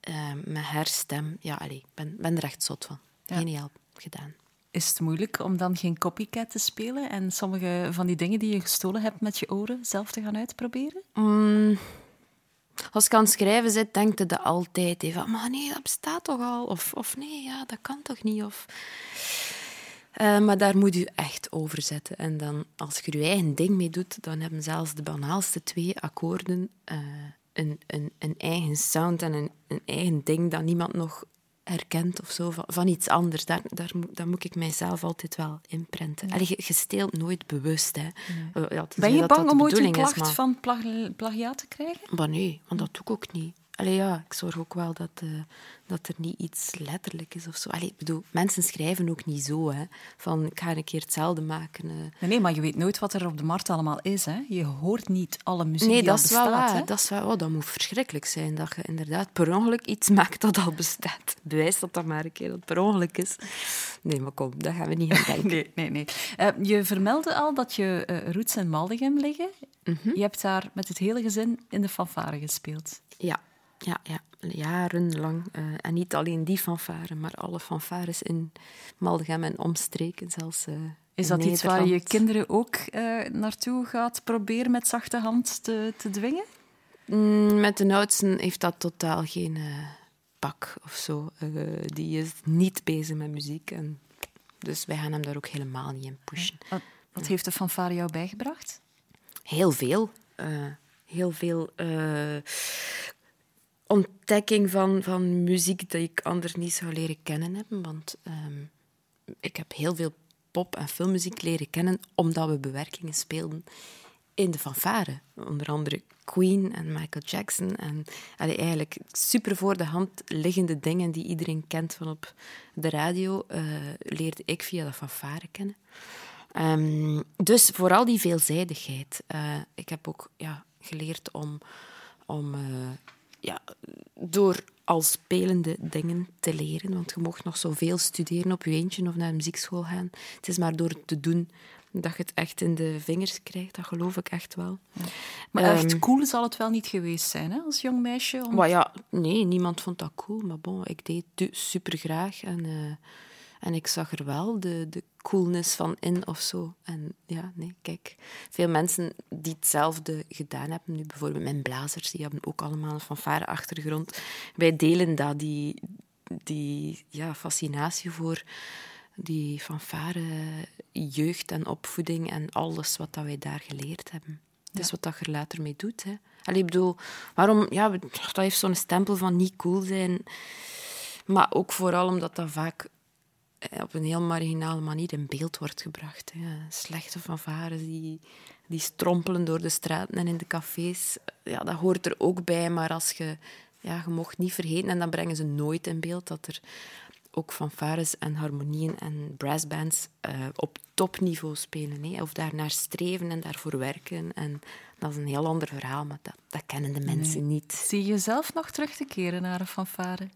eh, met haar stem. Ja, ik ben, ben er echt zot van. Ja. Geniaal gedaan. Is het moeilijk om dan geen copycat te spelen en sommige van die dingen die je gestolen hebt met je oren zelf te gaan uitproberen? Mm, als ik aan het schrijven zit, denk je dat altijd. Van, maar nee, dat bestaat toch al? Of, of nee, ja, dat kan toch niet? Of... Eh, maar daar moet je echt over zetten. En dan, als je je eigen ding mee doet, dan hebben zelfs de banaalste twee akkoorden eh, een, een, een eigen sound en een, een eigen ding dat niemand nog herkent of zo, van, van iets anders. Daar, daar, moet- daar moet ik mijzelf altijd wel inprenten. Allee, je, steelt nooit bewust. Hè. Eh, Ja, Ben je bang om ooit een klacht maar- van plag- plagiaat te krijgen? maar nee, want dat doe ik ook niet. Allee, ja, ik zorg ook wel dat, eh, dat er niet iets letterlijk is of zo. Allee, ik bedoel, mensen schrijven ook niet zo, hè. Van, ik ga een keer hetzelfde maken. eh. Nee, nee, maar je weet nooit wat er op de markt allemaal is. Hè? Je hoort niet alle muziek Nee, die dat al is wel hè? Dat, is wel, oh, dat moet verschrikkelijk zijn, dat je inderdaad per ongeluk iets maakt dat al bestaat. [LAUGHS] Bewijs dat dat maar een keer dat per ongeluk is. Nee, maar kom, daar gaan we niet aan [LAUGHS] denken. Nee, nee, nee. Eh, je vermeldde al dat je roots in Maldegem liggen. Mhm. Je hebt daar met het hele gezin in de fanfare gespeeld. Ja, ja, ja. jarenlang. eh, en niet alleen die fanfare, maar alle fanfares in Maldegem en omstreken zelfs. eh, Is dat iets waar je kinderen ook eh, naartoe gaat proberen met zachte hand te, te dwingen? Mm, Met de oudsten heeft dat totaal geen pak of zo. Die is niet bezig met muziek. En dus wij gaan hem daar ook helemaal niet in pushen. Wat, wat heeft de fanfare jou bijgebracht? Heel veel. heel veel eh, ontdekking van, van muziek die ik anders niet zou leren kennen hebben. Want ehm, ik heb heel veel pop- en filmmuziek leren kennen omdat we bewerkingen speelden in de fanfare. Onder andere Queen en Michael Jackson. En eigenlijk super voor de hand liggende dingen die iedereen kent van op de radio, eh, leerde ik via de fanfare kennen. Ehm, dus vooral die veelzijdigheid. Eh, ik heb ook ja, geleerd om, om eh, ja, door al spelende dingen te leren. Want je mocht nog zoveel studeren op je eentje of naar een muziekschool gaan. Het is maar door het te doen dat je het echt in de vingers krijgt. Dat geloof ik echt wel. Maar echt Ehm, cool zal het wel niet geweest zijn hè, als jong meisje. Om... maar ja, nee, niemand vond dat cool. Maar bon, ik deed het super graag. En, eh, en ik zag er wel de, de coolness van in of zo. En ja, nee, kijk. Veel mensen die hetzelfde gedaan hebben, nu bijvoorbeeld mijn blazers, die hebben ook allemaal een fanfare achtergrond. Wij delen dat, die, die ja, fascinatie voor die fanfare jeugd en opvoeding en alles wat dat wij daar geleerd hebben. Dat is wat dat je er later mee doet. Hè. Allee, ik bedoel, waarom... Ja, dat heeft zo'n stempel van niet cool zijn. Maar ook vooral omdat dat vaak op een heel marginale manier in beeld wordt gebracht. Hè. Slechte fanfares die, die strompelen door de straten en in de cafés. Ja, dat hoort er ook bij, maar als je... Ja, je mocht niet vergeten, en dan brengen ze nooit in beeld, dat er ook fanfares en harmonieën en brassbands eh, op topniveau spelen. Hè. Of daarnaar streven en daarvoor werken. En dat is een heel ander verhaal, maar dat, dat kennen de mensen Nee. niet. Zie je jezelf nog terug te keren naar een fanfare?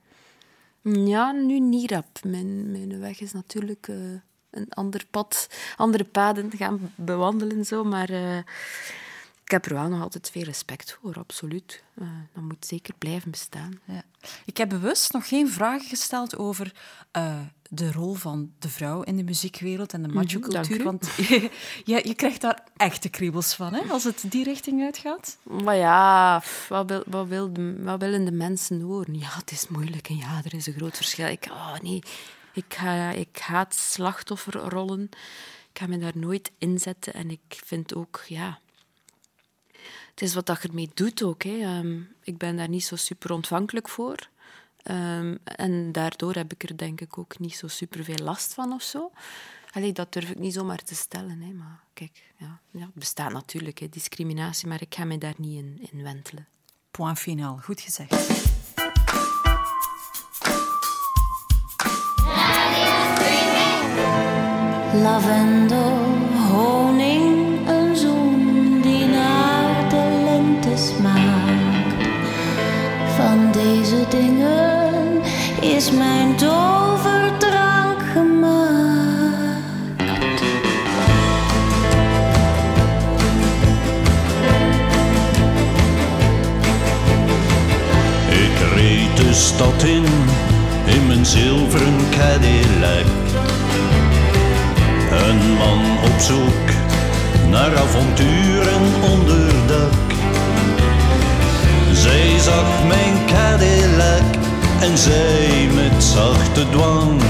Ja, nu niet rap. Mijn, mijn weg is natuurlijk eh, een ander pad, andere paden gaan bewandelen. Zo, maar eh, ik heb er wel nog altijd veel respect voor, absoluut. Eh, dat moet zeker blijven bestaan. Ja. Ik heb bewust nog geen vragen gesteld over eh, de rol van de vrouw in de muziekwereld en de Mhm, macho-cultuur. want [LAUGHS] je, je, je krijgt daar echte kriebels van, hè, als het die richting uitgaat. Maar ja, wat, wil, wat, wil de- wat willen de mensen horen? Ja, het is moeilijk en ja, er is een groot verschil. Ik, oh nee, ik, ga, ik haat slachtofferrollen. Ik ga me daar nooit inzetten en ik vind ook, ja... Het is wat dat je ermee doet ook. Hè. Ehm, ik ben daar niet zo super ontvankelijk voor. Ehm, en daardoor heb ik er denk ik ook niet zo super veel last van of zo. Allee, dat durf ik niet zomaar te stellen. Hè. Maar kijk, ja, ja, het bestaat natuurlijk, hè, discriminatie, maar ik ga me daar niet in, in wentelen. Point finaal, goed gezegd. Lavendel, honing, mijn toverdrank gemaakt. Ik reed de stad in, in mijn zilveren Cadillac. Een man op zoek naar avonturen onder dak. Zij zag mijn Cadillac en zei met zachte dwang.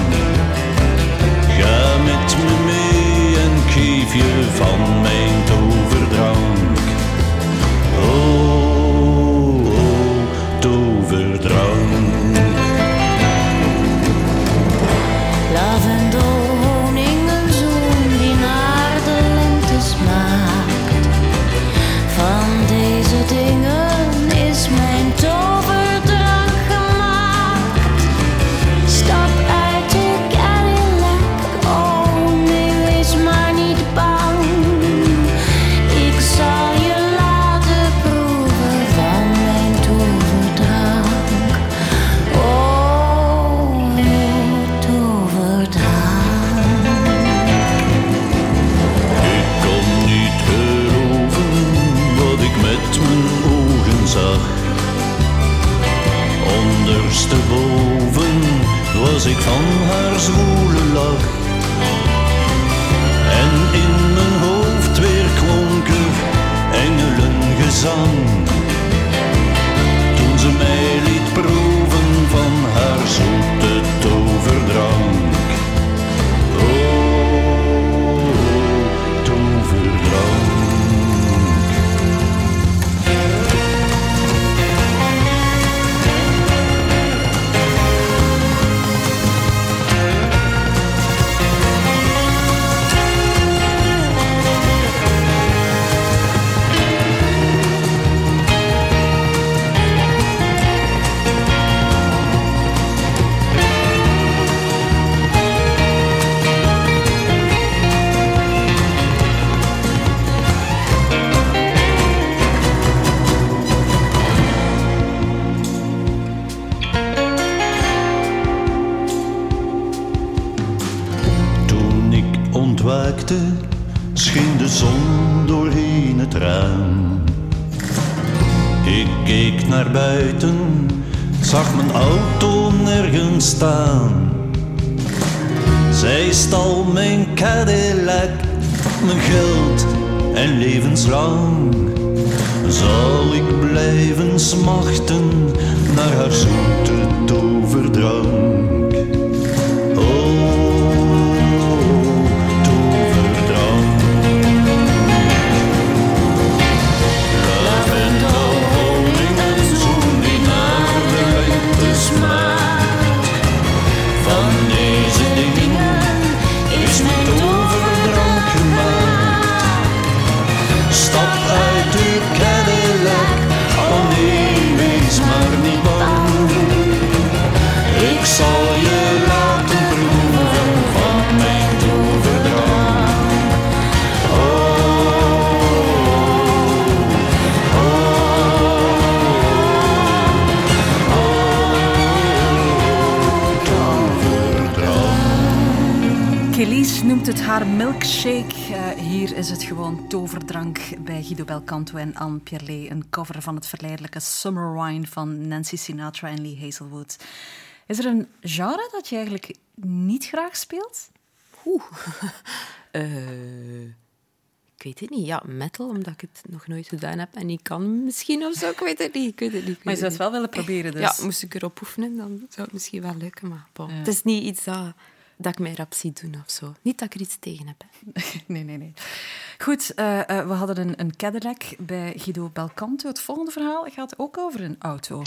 Ga met me mee en geef je van mijn toverdrank. Milkshake. Eh, hier is het gewoon toverdrank bij Guido Belcanto en Anne Pierlet. Een cover van het verleidelijke Summer Wine van Nancy Sinatra en Lee Hazelwood. Is er een genre dat je eigenlijk niet graag speelt? Oeh. [LAUGHS] Eh, ik weet het niet. Ja, metal, omdat ik het nog nooit gedaan heb en niet kan misschien of zo. Ik weet het niet. Ik weet het niet. ik Maar je zou het wel willen proberen, dus. Ja, moest ik erop oefenen, dan zou het misschien wel lukken. Maar bon. Ja. het is niet iets dat, dat ik mij rap zie doen of zo. Niet dat ik er iets tegen heb. [LAUGHS] Nee, nee, nee. Goed, eh, eh, we hadden een, een Cadillac bij Guido Belcanto. Het volgende verhaal gaat ook over een auto.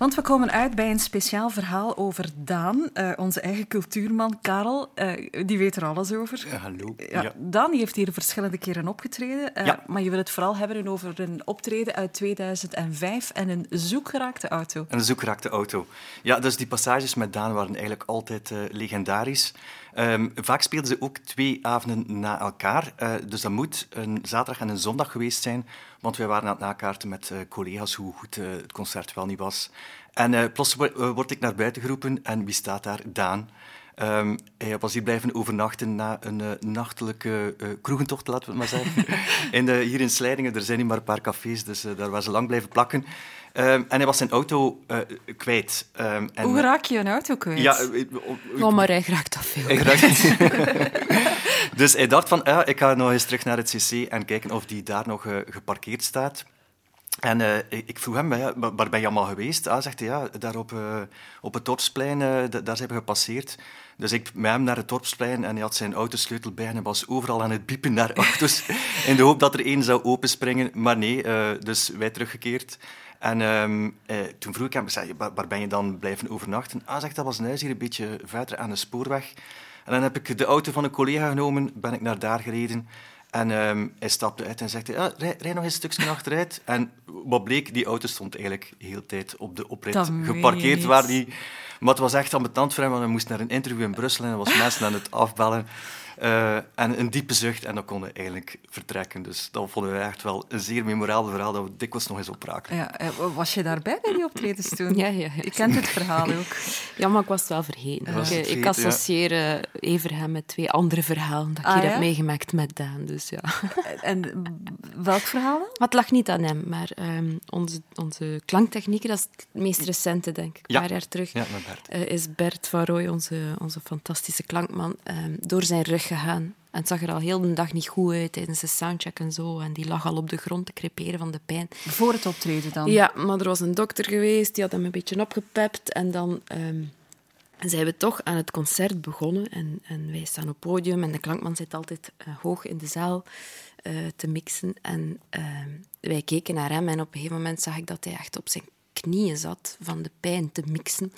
Want we komen uit bij een speciaal verhaal over Daan, eh, onze eigen cultuurman Karel. eh, die weet er alles over. Ja, hallo. Ja, Ja. Daan heeft hier verschillende keren opgetreden. eh, Ja. Maar je wil het vooral hebben over een optreden uit 2005 en een zoekgeraakte auto. Een zoekgeraakte auto. Ja, dus die passages met Daan waren eigenlijk altijd legendarisch. Ehm, vaak speelden ze ook twee avonden na elkaar. eh, dus dat moet een zaterdag en een zondag geweest zijn. Want wij waren aan het nakaarten met eh, collega's hoe goed eh, het concert wel niet was. En plots wo- word ik naar buiten geroepen en wie staat daar? Daan. Ehm, hij was hier blijven overnachten na een nachtelijke kroegentocht, laten we het maar zeggen. [LAUGHS] in de, hier in Slijdingen, er zijn hier maar een paar cafés, dus daar was ze lang blijven plakken. Ehm, en hij was zijn auto eh, kwijt. Ehm, en, Hoe raak je een auto kwijt? Ja, eh, eh, oh, Oh, maar hij raakt dat veel. hij raakt- [LAUGHS] dus hij dacht van, ja, ik ga nog eens terug naar het cc en kijken of die daar nog eh, geparkeerd staat. En eh, ik ik vroeg hem, ja, waar ben je allemaal geweest? Ah, zegt hij, ja, daar op, eh, op het Dorpsplein, eh, d- daar zijn we gepasseerd. Dus ik met hem naar het Dorpsplein en hij had zijn autosleutel bij en hij was overal aan het piepen naar [LAUGHS] auto's in de hoop dat er één zou openspringen. Maar nee, eh, dus wij teruggekeerd. En ehm, eh, toen vroeg ik hem, zei, waar, waar ben je dan blijven overnachten? Ah, zegt, dat was een huis hier een beetje verder aan de spoorweg. En dan heb ik de auto van een collega genomen, ben ik naar daar gereden. En ehm, hij stapte uit en zegt, ja, rij, rij nog eens een stukje achteruit. En wat bleek, die auto stond eigenlijk de hele tijd op de oprit Dat geparkeerd. Waar die, maar het was echt ambetant voor hem, want hij moest naar een interview in Brussel en was mensen aan het afbellen. Eh, en een diepe zucht en dan kon hij eigenlijk vertrekken. Dus dat vonden we echt wel een zeer memorabel verhaal dat we dikwijls nog eens opraken. Ja, eh, was je daarbij bij die optredens [LAUGHS] toen? Ja, ja, ja. Je kent het verhaal [LAUGHS] ook. Ja, maar ik was het wel vergeten. Ik, het ik vergeten, associeer eh, Everham met twee andere verhalen dat ik Ah, hier ja? heb meegemaakt met Daan. Dus ja. En welk verhaal dan? Maar het lag niet aan hem, maar ehm, onze, onze klanktechnieken, dat is het meest recente, denk ik, een Ja. paar jaar terug, Ja, met Bert. eh, is Bert van Rooij, onze, onze fantastische klankman, ehm, door zijn rug gegaan. En het zag er al heel de dag niet goed uit tijdens de soundcheck en zo. En die lag al op de grond te creperen van de pijn. Voor het optreden dan? Ja, maar er was een dokter geweest, die had hem een beetje opgepept. En dan ehm, zijn we toch aan het concert begonnen. En, en wij staan op het podium en de klankman zit altijd eh, hoog in de zaal eh, te mixen. En ehm, wij keken naar hem en op een gegeven moment zag ik dat hij echt op zijn knieën zat van de pijn te mixen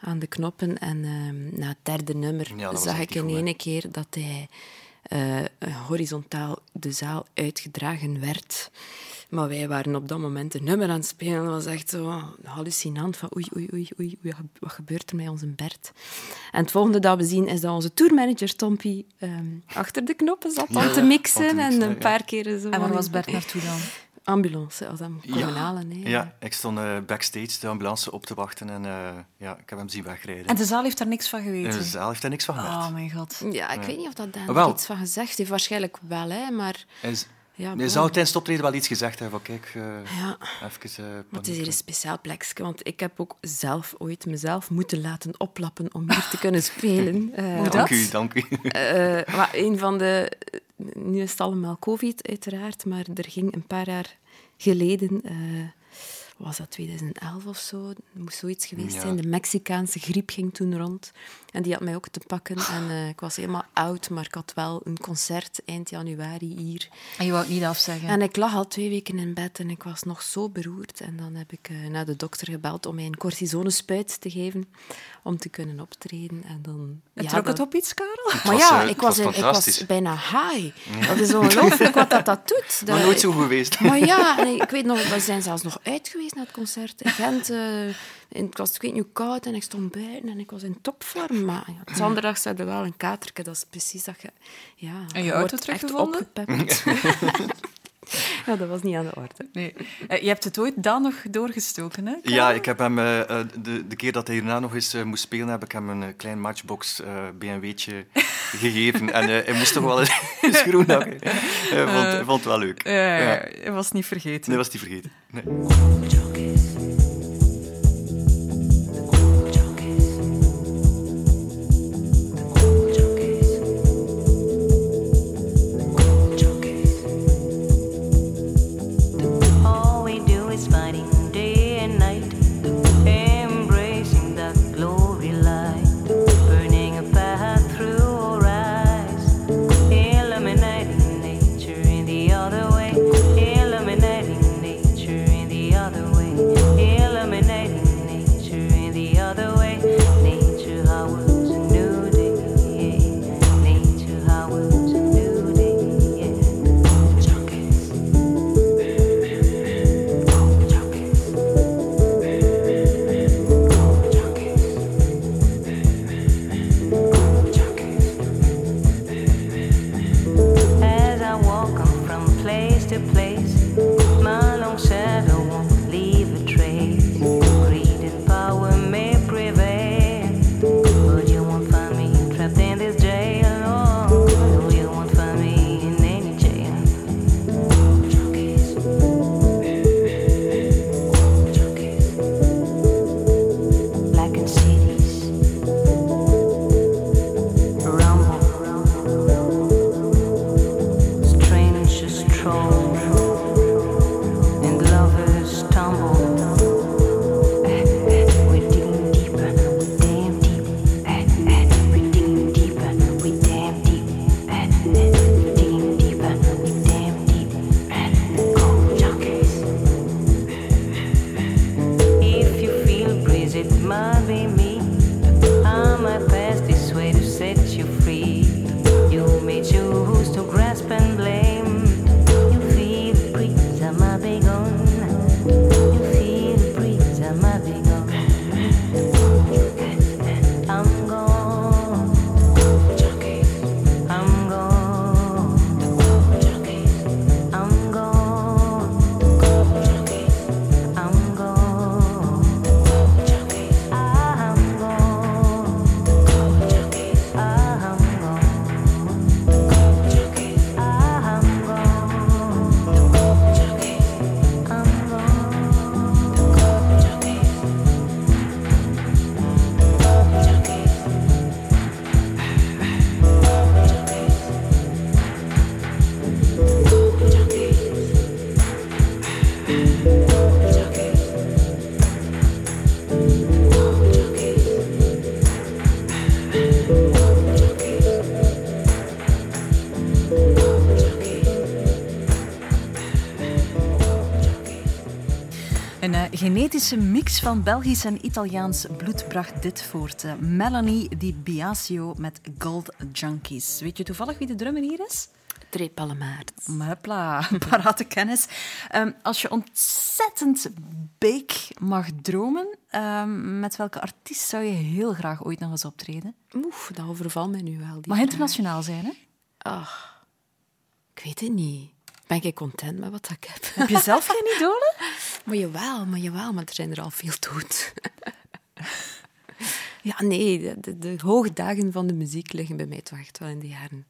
aan de knoppen. En ehm, na het derde nummer Ja, zag ik in ene keer dat hij eh, horizontaal de zaal uitgedragen werd. Maar wij waren op dat moment een nummer aan het spelen. Dat was echt zo hallucinant. Van oei, oei, oei, oei, oei, wat gebeurt er met onze Bert? En het volgende dat we zien is dat onze tourmanager Tompie ehm, achter de knoppen zat Ja, om te ja, mixen. om te mixen, en een ja. paar keren zo... En waar was Bert naartoe dan? Ambulance, als hem komen halen. Hè. Ja, ik stond eh, backstage de ambulance op te wachten en eh, ja, ik heb hem zien wegrijden. En de zaal heeft daar niks van geweten? De zaal heeft daar niks van gemerkt. Oh mijn god. Ja, ik Ja. weet niet of dat Daan Ah, iets van gezegd heeft. Waarschijnlijk wel, hè, maar... Ja, hij bon. zou tijdens het optreden wel iets gezegd hebben van kijk, eh Ja. even... eh, Maar het is hier een speciaal plekje, want ik heb ook zelf ooit mezelf moeten laten oplappen om hier te kunnen spelen. [LAUGHS] Eh, Dank dat? u, dank u. eh, maar een van de... Nu is het allemaal covid, uiteraard, maar er ging een paar jaar geleden... eh, was dat 2011 of zo? Moest zoiets geweest Ja. zijn. De Mexicaanse griep ging toen rond. En die had mij ook te pakken. En eh, ik was helemaal oud, maar ik had wel een concert eind januari hier. En je wou het niet afzeggen? En ik lag al twee weken in bed en ik was nog zo beroerd. En dan heb ik eh, naar de dokter gebeld om mij een cortisonespuit te geven om te kunnen optreden. En dan... En ja, trok dat- het op iets, Karel? Maar was, ja, eh, ik was, ik was bijna high. Dat is ongelooflijk wat dat, dat doet. [LAUGHS] Maar Dat- nooit zo geweest. Maar ja, en ik weet nog, we zijn zelfs nog uit geweest naar het concert in Gent. En het was ik weet niet hoe koud en ik stond buiten en ik was in topvorm. Maar ja, zondag zei er wel een katerke. Dat is precies dat je... Ja, En je auto wordt echt teruggevonden? opgepept. [LAUGHS] Ja, dat was niet aan de orde. Nee. Eh, je hebt het ooit dan nog doorgestoken, hè? Ja, ik heb hem eh, eh, de, de keer dat hij hierna nog eens moest spelen, heb ik hem een klein Matchbox eh BMW'tje [LAUGHS] gegeven. En eh, hij moest toch wel een [LAUGHS] schroen hebben. Hij vond, vond het wel leuk. Ja. Hij was niet vergeten. Nee, was hij vergeten. Nee. Een eh, genetische mix van Belgisch en Italiaans bloed bracht dit voort. Eh, Melanie Di Biasio met Gold Junkies. Weet je toevallig wie de drummer hier is? Dre Palemaert. Hopla, [LAUGHS] parate kennis. Ehm, als je ontzettend big mag dromen, ehm, met welke artiest zou je heel graag ooit nog eens optreden? Oef, dat overvalt mij nu wel. Die Mag internationaal zijn, hè? Ach, ik weet het niet. Ben ik content met wat ik heb? Heb je zelf geen idolen? [LAUGHS] Maar jawel, maar jawel, maar er zijn er al veel dood. [LAUGHS] ja, nee, de, hoogdagen van de muziek liggen bij mij toch echt wel in de jaren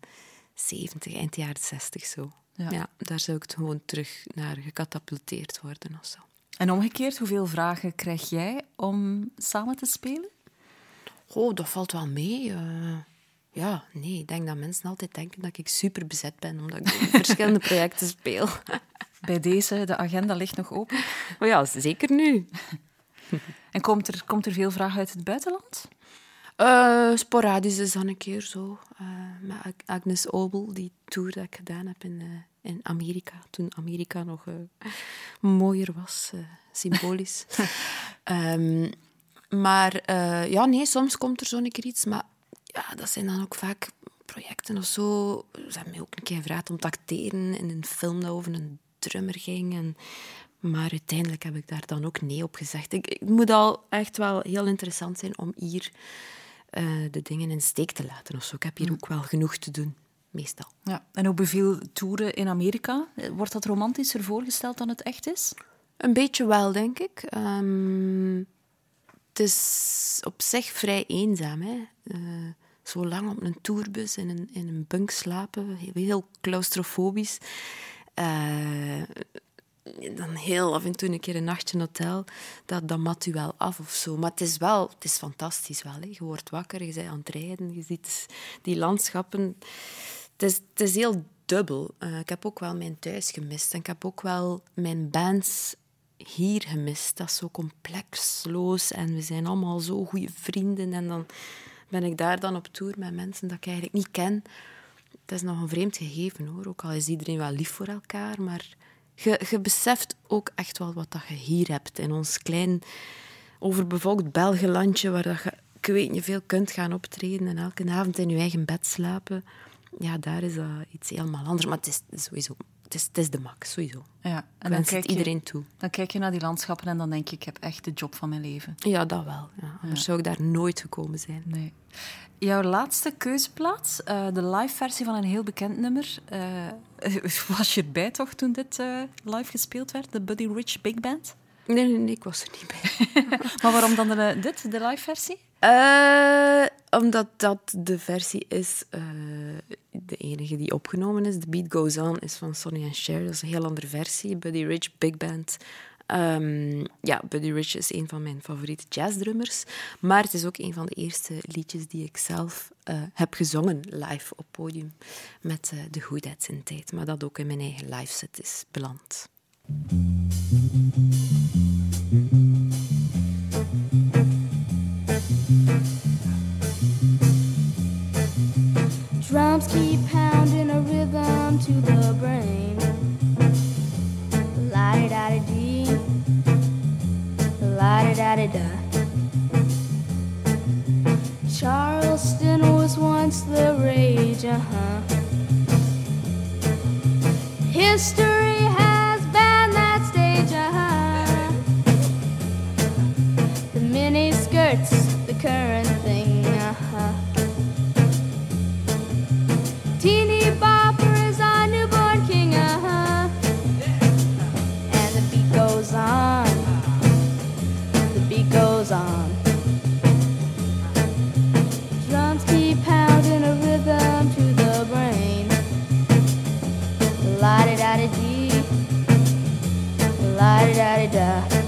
70, eind jaren 60 zo. Ja. Ja. daar zou ik gewoon terug naar gecatapulteerd worden of zo. En omgekeerd, hoeveel vragen krijg jij om samen te spelen? Oh, dat valt wel mee. eh. Ja, nee, ik denk dat mensen altijd denken dat ik super bezet ben, omdat ik [LAUGHS] verschillende projecten speel. [LAUGHS] Bij deze, de agenda ligt nog open. Maar ja, zeker nu. [LAUGHS] En komt er, komt er veel vraag uit het buitenland? Eh, sporadisch is dan een keer zo. eh, met Ag- Agnes Obel, die tour dat ik gedaan heb in, eh, in Amerika. Toen Amerika nog mooier was, symbolisch. Ehm, maar ja, nee, soms komt er zo een keer iets. Maar ja, dat zijn dan ook vaak projecten of zo. Ze hebben mij ook een keer gevraagd om te acteren in een film dat over een drummer ging. En, maar uiteindelijk heb ik daar dan ook nee op gezegd. Ik, het moet al echt wel heel interessant zijn om hier eh, de dingen in steek te laten. Of zo. Ik heb hier ook wel genoeg te doen. meestal. Ja. En hoe beviel toeren in Amerika? Wordt dat romantischer voorgesteld dan het echt is? Een beetje wel, denk ik. Ehm, het is op zich vrij eenzaam. Hè? Eh, zo lang op een tourbus in een, in een bunk slapen, heel, claustrofobisch. Eh, dan heel af en toe een keer een nachtje hotel, dat, dat mat u wel af of zo. Maar het is wel, het is fantastisch wel. Hè. Je wordt wakker, je bent aan het rijden, je ziet die landschappen. Het is, het is heel dubbel. Eh, ik heb ook wel mijn thuis gemist. En ik heb ook wel mijn bands hier gemist. Dat is zo complexloos en we zijn allemaal zo goede vrienden. En dan ben ik daar dan op tour met mensen dat ik eigenlijk niet ken. Het is nog een vreemd gegeven hoor. Ook al is iedereen wel lief voor elkaar, maar je, je beseft ook echt wel wat dat je hier hebt in ons klein overbevolkt Belgelandje, waar dat je, weet niet veel, kunt gaan optreden en elke avond in je eigen bed slapen. Ja, daar is dat iets helemaal anders. Maar het is sowieso het is, het is de max, sowieso. Ja, en dan kijk, het iedereen je, toe. dan kijk je naar die landschappen en dan denk je, ik heb echt de job van mijn leven. Ja, dat wel. Ja. Anders zou ik daar nooit gekomen zijn. Nee. Jouw laatste keuzeplaats, eh, de live versie van een heel bekend nummer. eh, [LAUGHS] was je erbij toch toen dit eh, live gespeeld werd, de Buddy Rich Big Band? Nee, nee, nee, ik was er niet bij. [LAUGHS] maar waarom dan de, dit, de live versie? Eh, omdat dat de versie is, eh, de enige die opgenomen is. The Beat Goes On is van Sonny and Cher. Dat is een heel andere versie. Buddy Rich, Big Band. Ehm, ja, Buddy Rich is een van mijn favoriete jazzdrummers. Maar het is ook een van de eerste liedjes die ik zelf eh, heb gezongen live op podium. Met de Who in tijd. Maar dat ook in mijn eigen live set is beland. La di da di da. Charleston was once the rage, uh huh. History has banned that stage, uh huh. The mini skirts, the current La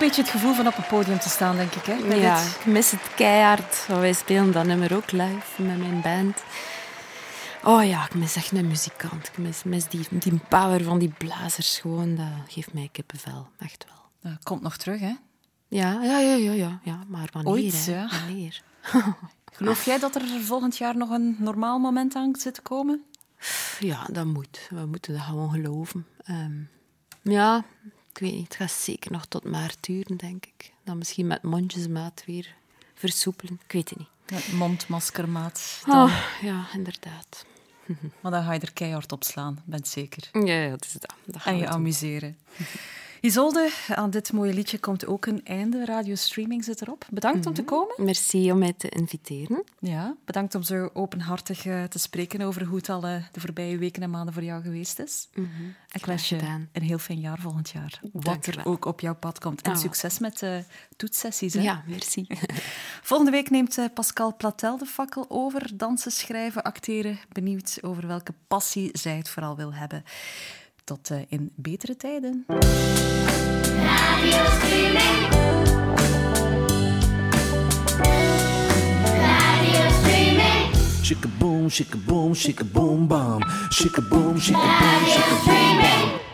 een beetje het gevoel van op een podium te staan, denk ik. Hè? Ja, dit. ik mis het keihard. Want wij spelen dat nummer ook live met mijn band. Oh ja, ik mis echt een muzikant. Ik mis, mis die, die power van die blazers gewoon. Dat geeft mij kippenvel, echt wel. Dat komt nog terug, hè? Ja, ja, ja, ja, ja. ja. Maar wanneer, Ooit, hè? ja. Wanneer? [LAUGHS] Geloof jij dat er volgend jaar nog een normaal moment aan zit te komen? Ja, dat moet. We moeten dat gewoon geloven. Ehm, ja, ik weet niet. Het gaat zeker nog tot maart duren, denk ik. Dan misschien met mondjesmaat weer versoepelen. Ik weet het niet. Met mondmaskermaat. Dan. Oh, ja, inderdaad. [LAUGHS] Maar dan ga je er keihard op slaan, ben zeker. Ja, ja, dat is dat. dat gaan En je doen. amuseren. Isolde, aan dit mooie liedje komt ook een einde. Radiostreaming zit erop. Bedankt om te komen. Merci om mij te inviteren. Ja, bedankt om zo openhartig eh, te spreken over hoe het al eh, de voorbije weken en maanden voor jou geweest is. Mhm. Ik wens je een heel fijn jaar volgend jaar. Wat er ook op jouw pad komt. En Ah. succes met de toetssessies. Hè? Ja, merci. [LAUGHS] Volgende week neemt eh, Pascal Platel de fakkel over. Dansen, schrijven, acteren. Benieuwd over welke passie zij het vooral wil hebben. Tot eh, in betere tijden. Radio streaming. Radio streaming. Boom, shika boom, shika boom bam. Shika boom, shika boom, bam.